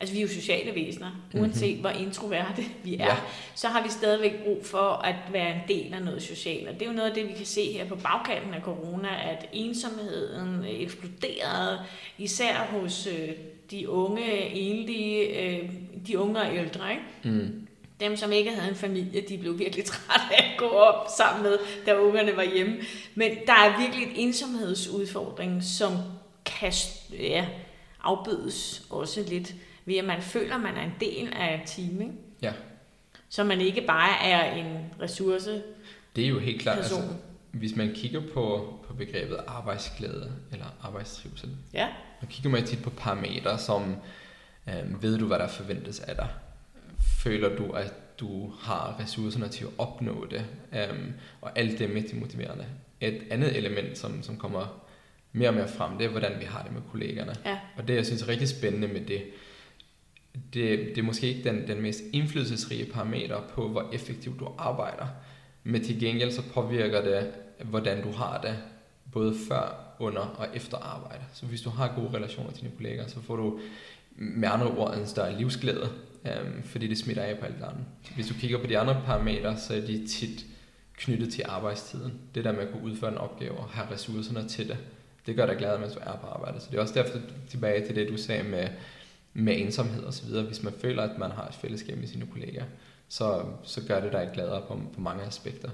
altså vi er jo sociale væsener, mhm. uanset mm-hmm. hvor introverte vi er, ja. så har vi stadigvæk brug for at være en del af noget socialt. Og det er jo noget af det, vi kan se her på bagkanten af corona, at ensomheden eksploderede, især hos øh, de unge, enlige, øh, de unge og ældre. Ikke? Mm. Dem, som ikke havde en familie, de blev virkelig trætte af at gå op sammen med, da ungerne var hjemme. Men der er virkelig en ensomhedsudfordring, som kan ja, afbødes også lidt ved, at man føler, at man er en del af et team. Ikke? Ja. Så man ikke bare er en ressource. Det er jo helt klart. Altså, hvis man kigger på, på begrebet arbejdsglæde eller arbejdstrivsel, ja. så kigger man tit på parametre, som øh, ved du, hvad der forventes af dig? Føler du, at du har ressourcerne til at opnå det? Um, og alt det er med til motiverende. Et andet element, som, som kommer mere og mere frem, det er, hvordan vi har det med kollegerne. Ja. Og det, jeg synes er rigtig spændende med det, det, det er måske ikke den, den mest indflydelsesrige parameter på, hvor effektivt du arbejder. Men til gengæld så påvirker det, hvordan du har det, både før, under og efter arbejde. Så hvis du har gode relationer til dine kolleger, så får du med andre ord en større livsglæde, øhm, fordi det smitter af på alt andet. Hvis du kigger på de andre parametre, så er de tit knyttet til arbejdstiden. Det der med at kunne udføre en opgave og have ressourcerne til det, det gør dig glad, mens du er på arbejde. Så det er også derfor tilbage til det, du sagde med, med ensomhed og så videre. Hvis man føler, at man har et fællesskab med sine kolleger, så, så gør det dig gladere på, på mange aspekter.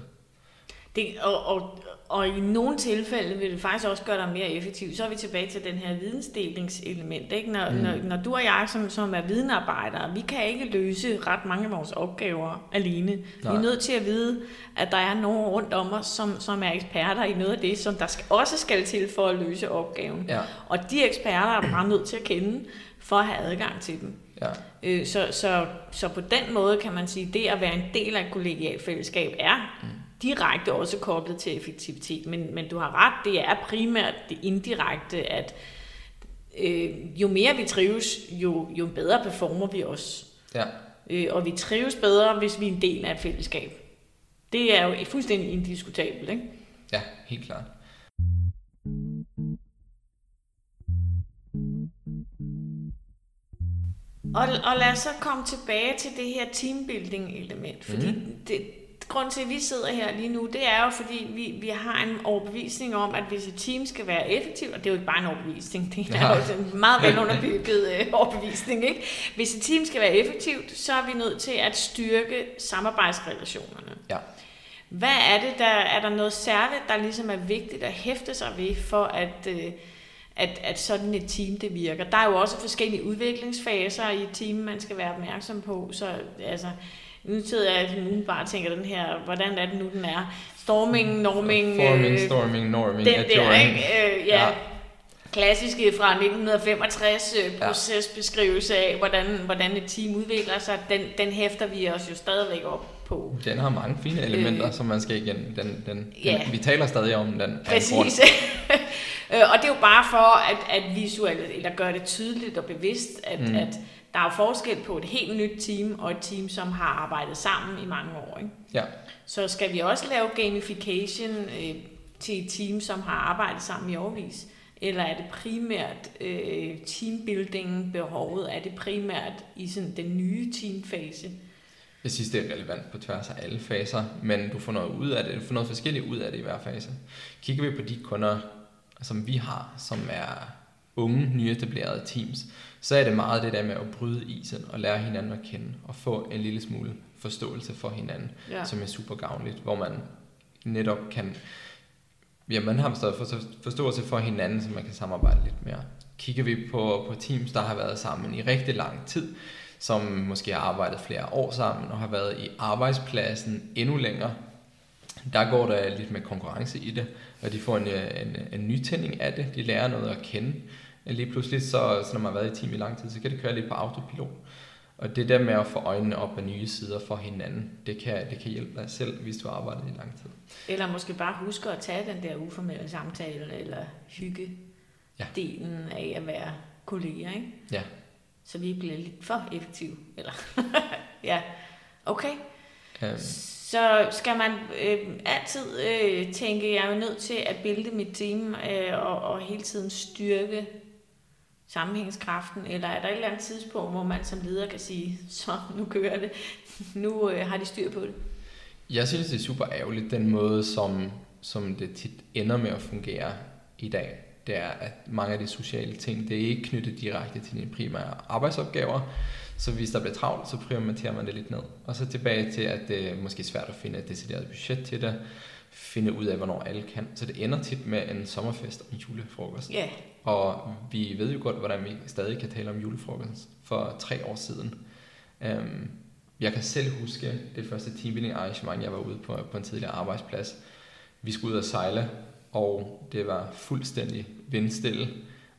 Det, og, og, og i nogle tilfælde vil det faktisk også gøre dig mere effektiv. Så er vi tilbage til den her vidensdelingselement. Ikke? Når, mm. når, når du og jeg, som, som er videnarbejdere, vi kan ikke løse ret mange af vores opgaver alene. Nej. Vi er nødt til at vide, at der er nogen rundt om os, som, som er eksperter i noget af det, som der skal, også skal til for at løse opgaven. Ja. Og de eksperter er bare nødt til at kende for at have adgang til dem. Ja. Øh, så, så, så på den måde kan man sige, at det at være en del af et kollegialt fællesskab er mm. Direkte også koblet til effektivitet. Men, men du har ret, det er primært det indirekte, at øh, jo mere vi trives, jo, jo bedre performer vi også. Ja. Øh, og vi trives bedre, hvis vi er en del af et fællesskab. Det er jo fuldstændig indiskutabelt, ikke? Ja, helt klart. Og, og lad os så komme tilbage til det her teambuilding element, fordi mm. det, grund til, at vi sidder her lige nu, det er jo, fordi vi, vi har en overbevisning om, at hvis et team skal være effektivt, og det er jo ikke bare en overbevisning, det er jo en meget vel underbygget øh, overbevisning, ikke? Hvis et team skal være effektivt, så er vi nødt til at styrke samarbejdsrelationerne. Ja. Hvad er det, der er der noget særligt, der ligesom er vigtigt at hæfte sig ved, for at... Øh, at, at sådan et team det virker. Der er jo også forskellige udviklingsfaser i et team, man skal være opmærksom på. Så altså, nu sidder jeg nu bare og tænker den her, hvordan er det nu, den er? Storming, norming... Forming, øh, storming, norming, den der, ikke? Øh, ja. ja. Klassiske fra 1965 øh, procesbeskrivelse af, hvordan, hvordan et team udvikler sig, den, den hæfter vi os jo stadigvæk op på. Den har mange fine elementer, øh, som man skal igen. Den, den, ja. den, vi taler stadig om den. Præcis. Øh, og det er jo bare for at, at visuelt, eller gøre det tydeligt og bevidst, at, mm. at der er forskel på et helt nyt team og et team, som har arbejdet sammen i mange år. Ikke? Ja. Så skal vi også lave gamification øh, til et team, som har arbejdet sammen i årvis? Eller er det primært øh, teambuilding behovet? Er det primært i sådan den nye teamfase? Jeg synes, det er relevant på tværs af alle faser, men du får noget ud af det. Du får noget forskelligt ud af det i hver fase. Kigger vi på de kunder, som vi har, som er unge, nyetablerede teams, så er det meget det der med at bryde isen og lære hinanden at kende og få en lille smule forståelse for hinanden, ja. som er super gavnligt, hvor man netop kan, ja, man har stadig forståelse for hinanden, så man kan samarbejde lidt mere. Kigger vi på, på teams, der har været sammen i rigtig lang tid, som måske har arbejdet flere år sammen og har været i arbejdspladsen endnu længere, der går der lidt med konkurrence i det, og de får en, en, en nytænding af det, de lærer noget at kende. Lige pludselig, så, så når man har været i team i lang tid, så kan det køre lidt på autopilot. Og det der med at få øjnene op af nye sider for hinanden, det kan, det kan hjælpe dig selv, hvis du har arbejdet i lang tid. Eller måske bare huske at tage den der uformelle samtale, eller hygge ja. delen af at være kolleger, ikke? Ja. så vi bliver lidt for effektive. Eller ja, okay. Øhm, så skal man øh, altid øh, tænke, jeg er jo nødt til at bilde mit team øh, og, og hele tiden styrke sammenhængskraften, eller er der et eller andet tidspunkt, hvor man som leder kan sige, så nu kører det, nu øh, har de styr på det. Jeg synes, det er super ærgerligt, den måde, som, som det tit ender med at fungere i dag. Det er, at mange af de sociale ting, det er ikke knyttet direkte til dine primære arbejdsopgaver. Så hvis der bliver travlt, så prioriterer man det lidt ned. Og så tilbage til, at det er måske svært at finde et decideret budget til det. Finde ud af, hvornår alle kan. Så det ender tit med en sommerfest og en julefrokost. Ja, Og vi ved jo godt, hvordan vi stadig kan tale om julefrokost for tre år siden. Um, jeg kan selv huske det første teambuilding arrangement, jeg var ude på, på en tidligere arbejdsplads. Vi skulle ud og sejle, og det var fuldstændig vindstille.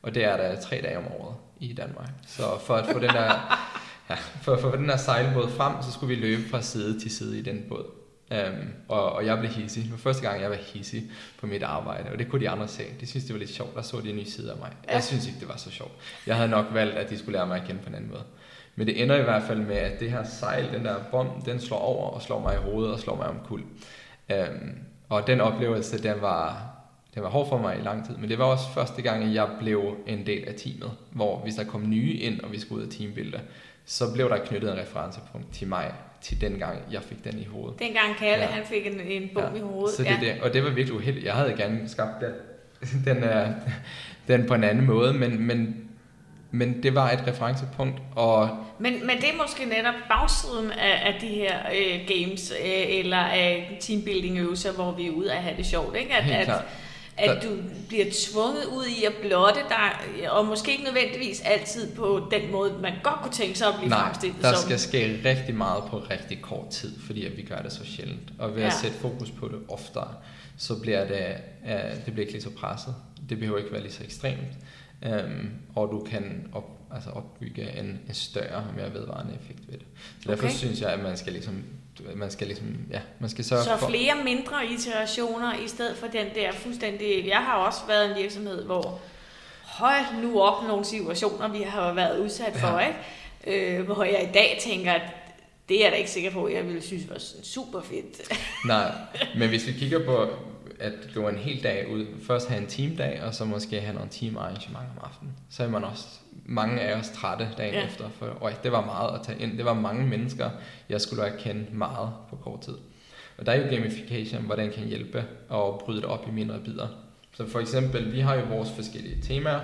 Og det er der tre dage om året i Danmark. Så for at få den der, ja, for at få den der sejlbåd frem, så skulle vi løbe fra side til side i den båd. Um, og, og jeg blev hissig. Det var første gang, jeg var hissig på mit arbejde, og det kunne de andre se. De synes det var lidt sjovt. Der så de en ny side af mig. Ja. Jeg synes ikke, det var så sjovt. Jeg havde nok valgt, at de skulle lære mig at kende på en anden måde. Men det ender i hvert fald med, at det her sejl, den der bom, den slår over og slår mig i hovedet og slår mig omkuld. Um, og den oplevelse, den var, den var hård for mig i lang tid. Men det var også første gang, jeg blev en del af teamet. Hvor hvis der kom nye ind, og vi skulle ud og teambilde, så blev der knyttet en referencepunkt til mig, til den gang, jeg fik den i hovedet. dengang Kalle, Ja. han fik en, en bom i hovedet. Så det, ja. det, og det var virkelig uheldigt. Jeg havde gerne skabt den, den, er, den på en anden måde, men, men, men det var et referencepunkt, og Men, men det er måske netop bagsiden af, af de her øh, games, øh, eller af teambuilding-øvelser, hvor vi er ude at have det sjovt, ikke? At, helt klart. at du bliver tvunget ud i at blotte dig, og måske ikke nødvendigvis altid på den måde, man godt kunne tænke sig at blive Nej, fremstillet der som. skal ske rigtig meget på rigtig kort tid, fordi at vi gør det så sjældent. Og ved at Ja. sætte fokus på det oftere, så bliver det, uh, det bliver ikke lige så presset. Det behøver ikke være lige så ekstremt. Um, og du kan op, altså opbygge en, en større og mere vedvarende effekt ved det. Så derfor Okay. synes jeg, at man skal ligesom, man skal ligesom, ja, man skal sørge Så for... flere mindre iterationer i stedet for den der fuldstændig... Jeg har også været en virksomhed, hvor hold nu op nogle situationer, vi har været udsat for, Ja. ikke? Øh, hvor jeg i dag tænker, at det er jeg da ikke sikker på, at jeg ville synes var sådan super fedt. Nej, men hvis vi kigger på at gå en hel dag ud, først have en teamdag, og så måske have nogle teamarrangement om aftenen, så er man også, mange af os trætte dagen Ja. efter, for øj, det var meget at tage ind. Det var mange mennesker, jeg skulle have kendt meget på kort tid. Og der er jo gamification, hvor den kan hjælpe og bryde det op i mindre bidder. Så for eksempel, vi har jo vores forskellige temaer,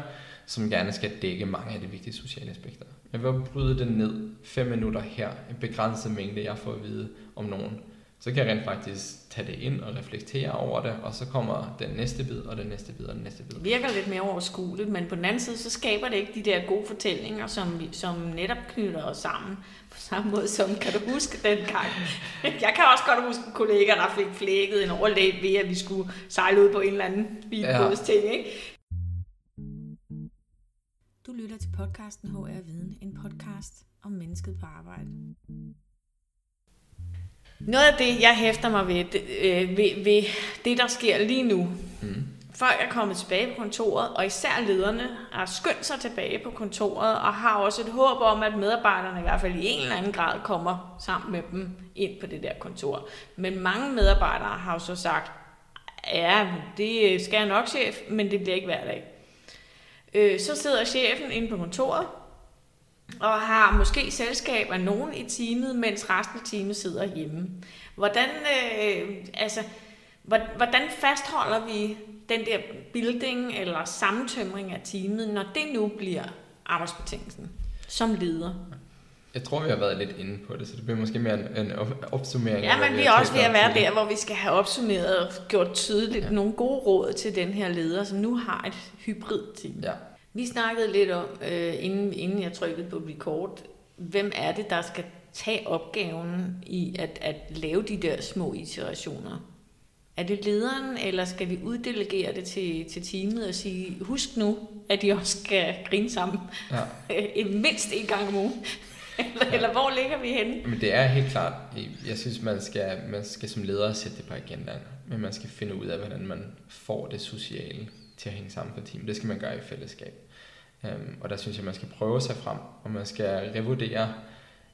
som gerne skal dække mange af de vigtige sociale aspekter. Jeg vil bryde det ned fem minutter her, en begrænset mængde, jeg får at vide om nogen. Så kan jeg rent faktisk tage det ind og reflektere over det, og så kommer den næste bid, og den næste bid, og den næste bid. Det virker lidt mere overskueligt, men på den anden side, så skaber det ikke de der gode fortællinger, som, som netop knytter os sammen. På samme måde som, kan du huske den gang? Jeg kan også godt huske en kollega, der fik flækket en overlæg ved, at vi skulle sejle ud på en eller anden bilbådsting, ikke? Du lytter til podcasten HR Viden, en podcast om mennesket på arbejde. Noget af det, jeg hæfter mig ved, det, øh, ved, ved det, der sker lige nu, Mm. Folk er kommet tilbage på kontoret, og især lederne har skyndt sig tilbage på kontoret, og har også et håb om, at medarbejderne i hvert fald i en eller anden grad kommer sammen med dem ind på det der kontor. Men mange medarbejdere har jo så sagt, ja, det skal jeg nok, chef, men det bliver ikke hver dag. Øh, Så sidder chefen inde på kontoret, og har måske selskab af nogen i teamet, mens resten af teamet sidder hjemme. Hvordan, øh, altså, hvor- hvordan fastholder vi den der building eller sammentømring af teamet, når det nu bliver arbejdsbetingelsen som leder? Jeg tror, vi har været lidt inde på det, så det bliver måske mere en, en op- opsummering. Ja, men vi er også ved at være der, hvor vi skal have opsummeret og gjort tydeligt ja. nogle gode råd til den her leder, som nu har et hybrid-team. Ja. Vi snakkede lidt om, øh, inden, inden jeg trykkede på record, hvem er det, der skal tage opgaven i at, at lave de der små iterationer? Er det lederen, eller skal vi uddelegere det til, til teamet og sige, husk nu, at de også skal grine sammen ja. mindst en gang om ugen? eller, ja. eller hvor ligger vi henne? Men det er helt klart, jeg synes, man skal, man skal som leder sætte det på agendaen, men man skal finde ud af, hvordan man får det sociale til at hænge sammen for team. Det skal man gøre i fællesskab. Øhm, og der synes jeg, man skal prøve sig frem, og man skal revurdere,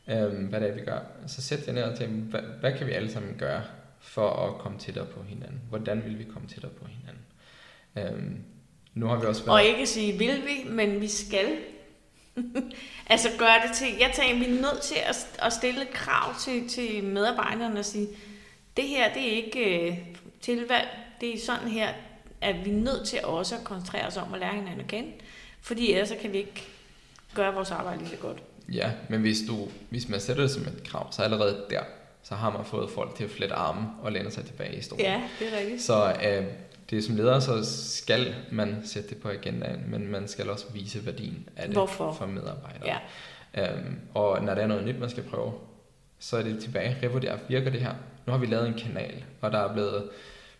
øhm, hvad det er, vi gør. Så sæt jer ned og tænk, hvad, hvad kan vi alle sammen gøre for at komme tættere på hinanden? Hvordan vil vi komme tættere på hinanden? Øhm, nu har vi også været... Og ikke sige, vil vi, men vi skal. altså gør det til, jeg tænker, vi er nødt til at, at stille krav til, til medarbejderne og sige, det her, det er ikke øh, tilvalg, det er sådan her, at vi er nødt til også at koncentrere os om at lære hinanden at kende, fordi ellers så kan vi ikke gøre vores arbejde lige så godt. Ja, men hvis, du, hvis man sætter det som et krav, så allerede der, så har man fået folk til at flette armen og læne sig tilbage i stolen. Ja, det er rigtigt. Så øh, det er som leder, så skal man sætte det på agendaen, men man skal også vise værdien af det Hvorfor? for medarbejdere. Ja. Øhm, og når der er noget nyt, man skal prøve, så er det tilbage, revurdere, virker det her? Nu har vi lavet en kanal, og der er blevet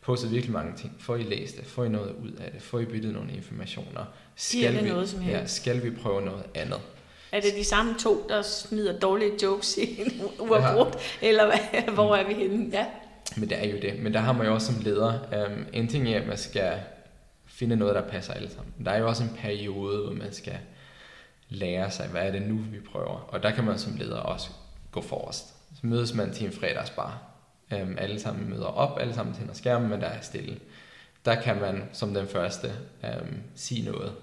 postet virkelig mange ting. Får I læst det? Får I noget ud af det? Får I byttet nogle informationer? Skal det vi, noget som helst? Ja, skal vi prøve noget andet? Er det de samme to, der smider dårlige jokes i en uafbrudt? Ja. Eller hvad, hvor er vi henne? Ja. Men det er jo det. Men der har man jo også som leder, um, en ting er, at man skal finde noget, der passer alle sammen. Der er jo også en periode, hvor man skal lære sig, hvad er det nu, vi prøver. Og der kan man som leder også gå forrest. Så mødes man til en fredagsbar. Um, alle sammen møder op, alle sammen tænder skærmen, men der er stille. Der kan man som den første um, sige noget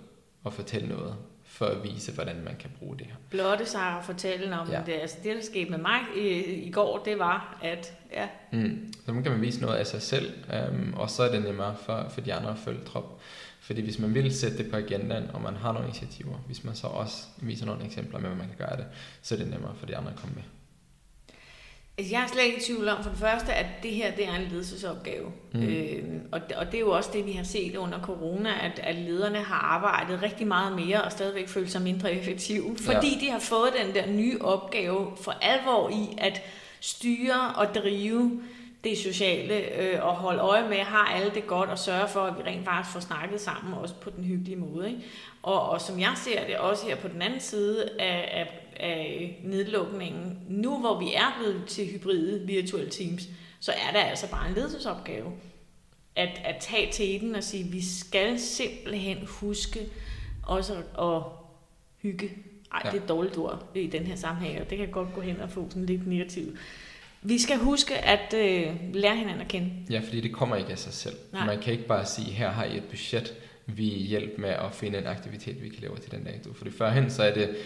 og fortælle noget for at vise, hvordan man kan bruge det her. Blotte sig og fortælle om ja. det. Altså det, der skete med mig i, i går, det var, at ja. Mm. Så man kan man vise noget af sig selv, um, og så er det nemmere for, for de andre at følge trop. Fordi hvis man vil sætte det på agendaen, og man har nogle initiativer, hvis man så også viser nogle eksempler med, hvad man kan gøre det, så er det nemmere for de andre at komme med. Altså, jeg er slet ikke i tvivl om for det første, at det her det er en ledelsesopgave. Mm. Øh, og, og det er jo også det, vi har set under corona, at, at lederne har arbejdet rigtig meget mere og stadigvæk følt sig mindre effektive, fordi ja. de har fået den der nye opgave for alvor i at styre og drive det sociale øh, og holde øje med, har alle det godt og sørge for, at vi rent faktisk får snakket sammen, også på den hyggelige måde. Ikke? Og, og som jeg ser det også her på den anden side af, af af nedlukningen, nu hvor vi er blevet til hybride virtuelle teams, så er det altså bare en ledelsesopgave at, at tage til den og sige, at vi skal simpelthen huske også at hygge. Ej, ja. det er et dårligt ord i den her sammenhæng, og det kan godt gå hen og få sådan lidt negativt. Vi skal huske at øh, lære hinanden at kende. Ja, fordi det kommer ikke af sig selv. Nej. Man kan ikke bare sige, her har I et budget, vi hjælpe med at finde en aktivitet, vi kan lave til den dato. For førhen, så er det,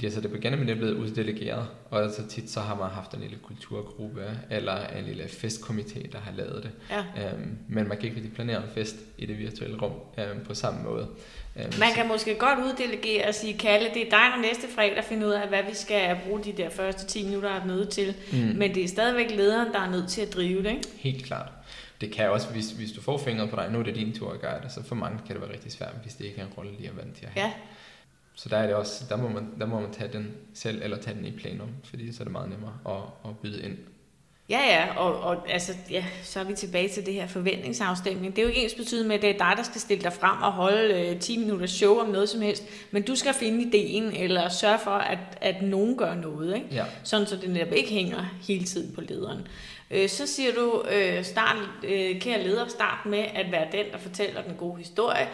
de så det på men det blevet uddelegeret, og så tit så har man haft en lille kulturgruppe, eller en lille festkomité, der har lavet det. Ja. Øhm, men man kan ikke rigtig planere en fest i det virtuelle rum øhm, på samme måde. Øhm, man kan måske godt uddelegere og sige, Kalle, det er dig, der næste fredag finder ud af, hvad vi skal bruge de der første 10 minutter af møde til. Mm. Men det er stadigvæk lederen, der er nødt til at drive det, ikke? Helt klart det kan også, hvis, hvis du får fingret på dig, nu er det din tur at gøre det, så for mange kan det være rigtig svært, hvis det ikke er en rolle, de er vant til at have. Ja. Så der er det også, der må, man, der må man tage den selv, eller tage den i plenum, fordi så er det meget nemmere at, at byde ind. Ja, ja, og, og altså, ja, så er vi tilbage til det her forventningsafstemning. Det er jo ikke ens betydende med, at det er dig, der skal stille dig frem og holde øh, 10 minutter show om noget som helst, men du skal finde ideen, eller sørge for, at, at nogen gør noget, ikke? Ja. sådan så det netop ikke hænger hele tiden på lederen. Øh, så siger du, øh, start, øh, kære leder, start med at være den, der fortæller den gode historie.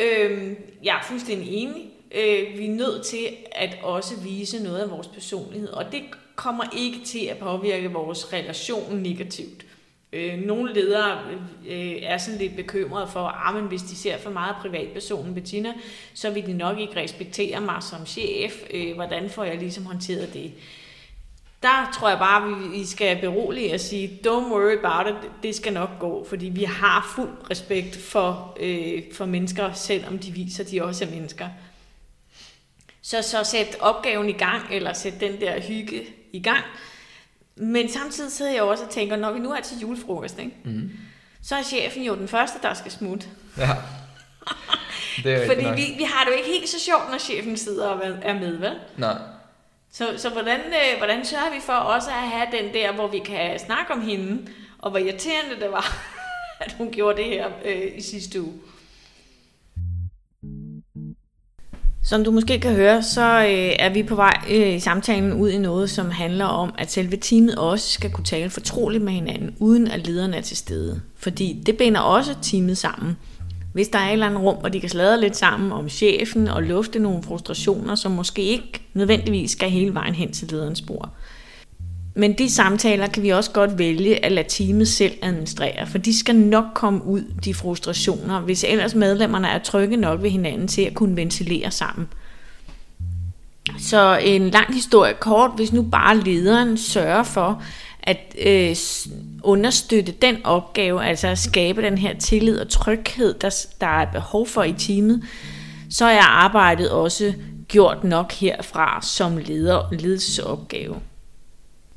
Øh, jeg er fuldstændig enig. Øh, vi er nødt til at også vise noget af vores personlighed, og det kommer ikke til at påvirke vores relation negativt. Øh, nogle ledere øh, er sådan lidt bekymrede for, at ah, hvis de ser for meget privatpersonen Bettina, så vil de nok ikke respektere mig som chef. Øh, hvordan får jeg ligesom håndteret det? der tror jeg bare, at vi skal berolige og sige, don't worry about it, det skal nok gå, fordi vi har fuld respekt for, øh, for mennesker, selvom de viser, at de også er mennesker. Så, så sæt opgaven i gang, eller sæt den der hygge i gang. Men samtidig sidder jeg også og tænker, når vi nu er til julefrokost, ikke? Mm. så er chefen jo den første, der skal smutte. Ja. Det er Fordi vi, vi har det jo ikke helt så sjovt, når chefen sidder og er med, vel? Nej. Så, så hvordan, øh, hvordan sørger vi for også at have den der, hvor vi kan snakke om hende, og hvor irriterende det var, at hun gjorde det her øh, i sidste uge? Som du måske kan høre, så øh, er vi på vej øh, i samtalen ud i noget, som handler om, at selve teamet også skal kunne tale fortroligt med hinanden, uden at lederen er til stede. Fordi det binder også teamet sammen. Hvis der er et eller andet rum, hvor de kan sladre lidt sammen om chefen og lufte nogle frustrationer, som måske ikke nødvendigvis skal hele vejen hen til lederens bord. Men de samtaler kan vi også godt vælge at lade teamet selv administrere, for de skal nok komme ud, de frustrationer, hvis ellers medlemmerne er trygge nok ved hinanden til at kunne ventilere sammen. Så en lang historie kort, hvis nu bare lederen sørger for at øh, understøtte den opgave, altså at skabe den her tillid og tryghed, der, der er behov for i teamet, så er arbejdet også gjort nok herfra som leder, ledelsesopgave.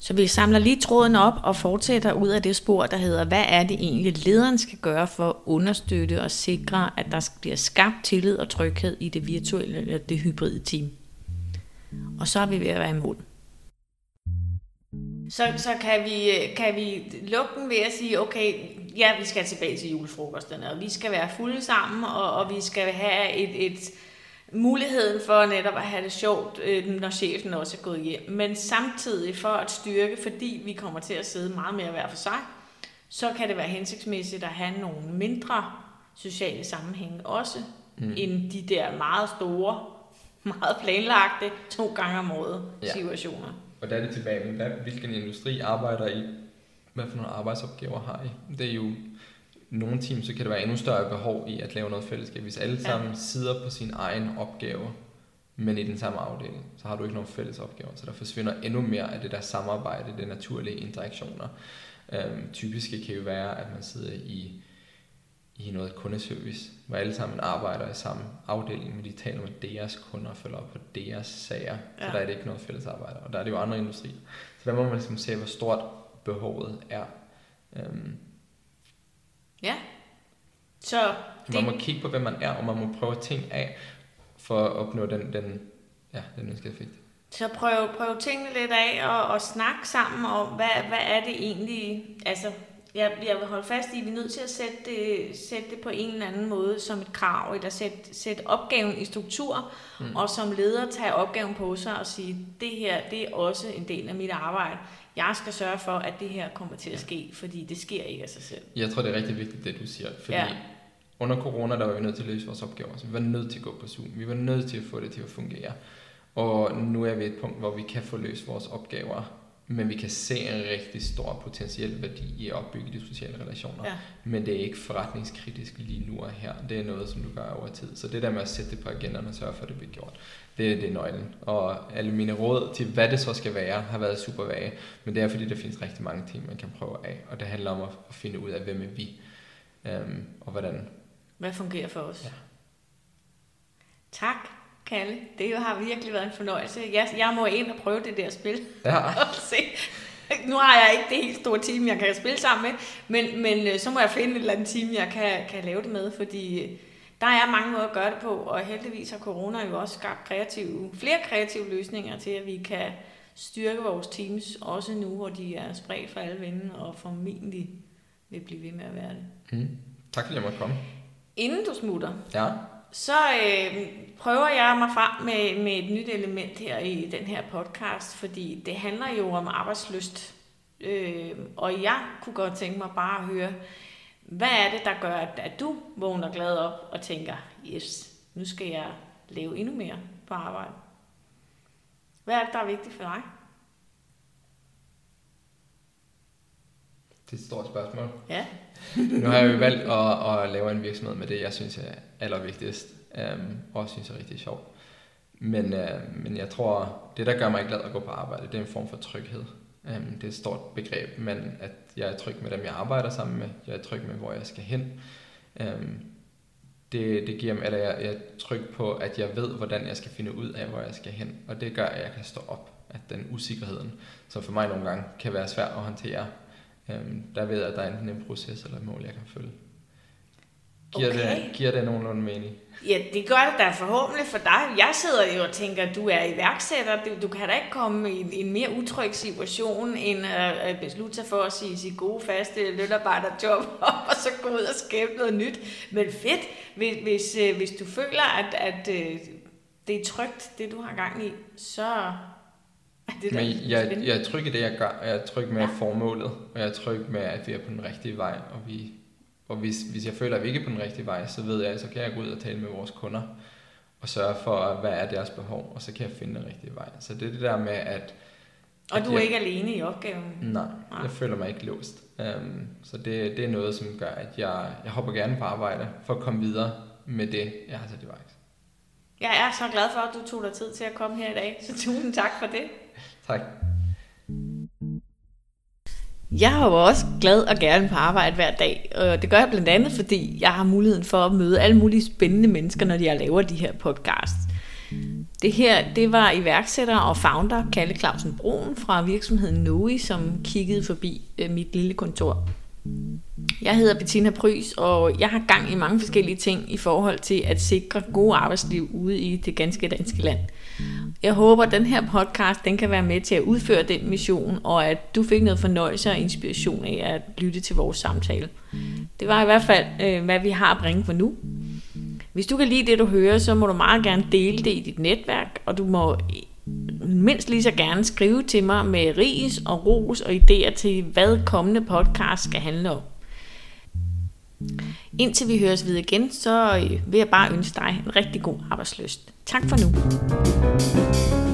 Så vi samler lige tråden op og fortsætter ud af det spor, der hedder, hvad er det egentlig lederen skal gøre for at understøtte og sikre, at der bliver skabt tillid og tryghed i det virtuelle eller det hybride team. Og så er vi ved at være i mål. Så, så kan, vi, øh, kan vi lukke den ved at sige, okay, ja, vi skal tilbage til julefrokosterne, og vi skal være fulde sammen, og, og vi skal have et, et muligheden for netop at have det sjovt, øh, når chefen også er gået hjem. Men samtidig for at styrke, fordi vi kommer til at sidde meget mere hver for sig, så kan det være hensigtsmæssigt at have nogle mindre sociale sammenhænge også, mm. end de der meget store, meget planlagte, to gange om året ja. situationer. Og der er det tilbage, hvad, hvilken industri arbejder I? Hvad for nogle arbejdsopgaver har I? Det er jo nogle team, så kan det være endnu større behov i at lave noget fællesskab. Hvis alle sammen ja. sidder på sin egen opgave, men i den samme afdeling, så har du ikke nogen fælles opgaver. Så der forsvinder endnu mere af det der samarbejde, det naturlige interaktioner. Øhm, typisk kan jo være, at man sidder i, i noget kundeservice, hvor alle sammen arbejder i samme afdeling, men de taler med deres kunder og følger op på deres sager. Ja. Så der er det ikke noget fælles arbejde. Og der er det jo andre industrier. Så der må man ligesom se, hvor stort behovet er. Øhm, Ja. Så det... Man må kigge på, hvem man er, og man må prøve ting af, for at opnå den, den, ja, den ønskede effekt. Så prøv, prøv tingene lidt af, og, og snak sammen om, hvad, hvad er det egentlig, altså jeg, jeg vil holde fast i, at vi er nødt til at sætte det, sætte det på en eller anden måde som et krav, eller sætte, sætte opgaven i struktur, mm. og som leder tage opgaven på sig og sige, det her det er også en del af mit arbejde jeg skal sørge for, at det her kommer til at ske, fordi det sker ikke af sig selv. Jeg tror, det er rigtig vigtigt, det du siger, fordi ja. under corona, der var vi nødt til at løse vores opgaver, så vi var nødt til at gå på Zoom, vi var nødt til at få det til at fungere, og nu er vi et punkt, hvor vi kan få løst vores opgaver, men vi kan se en rigtig stor potentiel værdi i at opbygge de sociale relationer. Ja. Men det er ikke forretningskritisk lige nu og her. Det er noget, som du gør over tid. Så det der med at sætte det på agendaen og sørge for, at det bliver gjort, det, det er nøglen. Og alle mine råd til, hvad det så skal være, har været super vage. Men det er, fordi der findes rigtig mange ting, man kan prøve af. Og det handler om at, at finde ud af, hvem er vi, øhm, og hvordan. Hvad fungerer for os? Ja. Tak, Kalle. Det har virkelig været en fornøjelse. Jeg, jeg må ind og prøve det der spil. Ja. se. Nu har jeg ikke det helt store team, jeg kan spille sammen med, men, men øh, så må jeg finde et eller andet team, jeg kan, kan lave det med, fordi der er mange måder at gøre det på, og heldigvis har corona jo også skabt kreative, flere kreative løsninger til, at vi kan styrke vores teams, også nu, hvor de er spredt for alle vinde, og formentlig vil blive ved med at være det. Mm. Tak fordi jeg måtte komme. Inden du smutter, ja. så øh, prøver jeg mig frem med, med et nyt element her i den her podcast, fordi det handler jo om arbejdsløst. Øh, og jeg kunne godt tænke mig bare at høre, hvad er det, der gør, at du vågner glad op og tænker, yes, nu skal jeg lave endnu mere på arbejde? Hvad er det, der er vigtigt for dig? Det er et stort spørgsmål. Ja. nu har jeg jo valgt at, at lave en virksomhed med det, jeg synes er allervigtigst, øh, og synes er rigtig sjovt. Men, øh, men jeg tror, det der gør mig glad at gå på arbejde, det er en form for tryghed. Um, det er et stort begreb, men at jeg er tryg med dem, jeg arbejder sammen med. Jeg er tryg med, hvor jeg skal hen. Um, det, det giver mig, eller jeg, jeg er tryg på, at jeg ved, hvordan jeg skal finde ud af, hvor jeg skal hen. Og det gør, at jeg kan stå op. At den usikkerheden, som for mig nogle gange kan være svær at håndtere, um, der ved jeg, at der er enten en proces eller et mål, jeg kan følge. Giver, okay. det, giver det nogenlunde mening? Ja, det gør det da forhåbentlig for dig. Jeg sidder jo og tænker, at du er iværksætter. Du, du kan da ikke komme i en, mere utryg situation, end at beslutte sig for at sige sit gode, faste lønarbejderjob, og så gå ud og skabe noget nyt. Men fedt, hvis, hvis, øh, hvis du føler, at, at øh, det er trygt, det du har gang i, så det Men jeg, jeg er tryg i det, jeg gør. Jeg er tryg med ja. formålet, og jeg er tryg med, at vi er på den rigtige vej, og vi og hvis, hvis jeg føler, at vi ikke er på den rigtige vej, så ved jeg, så kan jeg gå ud og tale med vores kunder, og sørge for, hvad er deres behov, og så kan jeg finde den rigtige vej. Så det er det der med, at... Og at du er jeg, ikke alene i opgaven? Nej, jeg føler mig ikke låst. Um, så det, det er noget, som gør, at jeg, jeg hopper gerne på arbejde, for at komme videre med det, jeg har sat i værk. Jeg er så glad for, at du tog dig tid til at komme her i dag, så tusind tak for det. Tak. Jeg er jo også glad og gerne på arbejde hver dag, og det gør jeg blandt andet, fordi jeg har muligheden for at møde alle mulige spændende mennesker, når jeg laver de her podcasts. Det her, det var iværksætter og founder Kalle Clausen Broen fra virksomheden Noi, som kiggede forbi øh, mit lille kontor. Jeg hedder Bettina Prys, og jeg har gang i mange forskellige ting i forhold til at sikre gode arbejdsliv ude i det ganske danske land. Jeg håber, at den her podcast den kan være med til at udføre den mission, og at du fik noget fornøjelse og inspiration af at lytte til vores samtale. Det var i hvert fald, øh, hvad vi har at bringe for nu. Hvis du kan lide det, du hører, så må du meget gerne dele det i dit netværk, og du må mindst lige så gerne skrive til mig med ris og ros og idéer til, hvad kommende podcast skal handle om. Indtil vi høres videre igen, så øh, vil jeg bare ønske dig en rigtig god arbejdsløst. Tak for nu.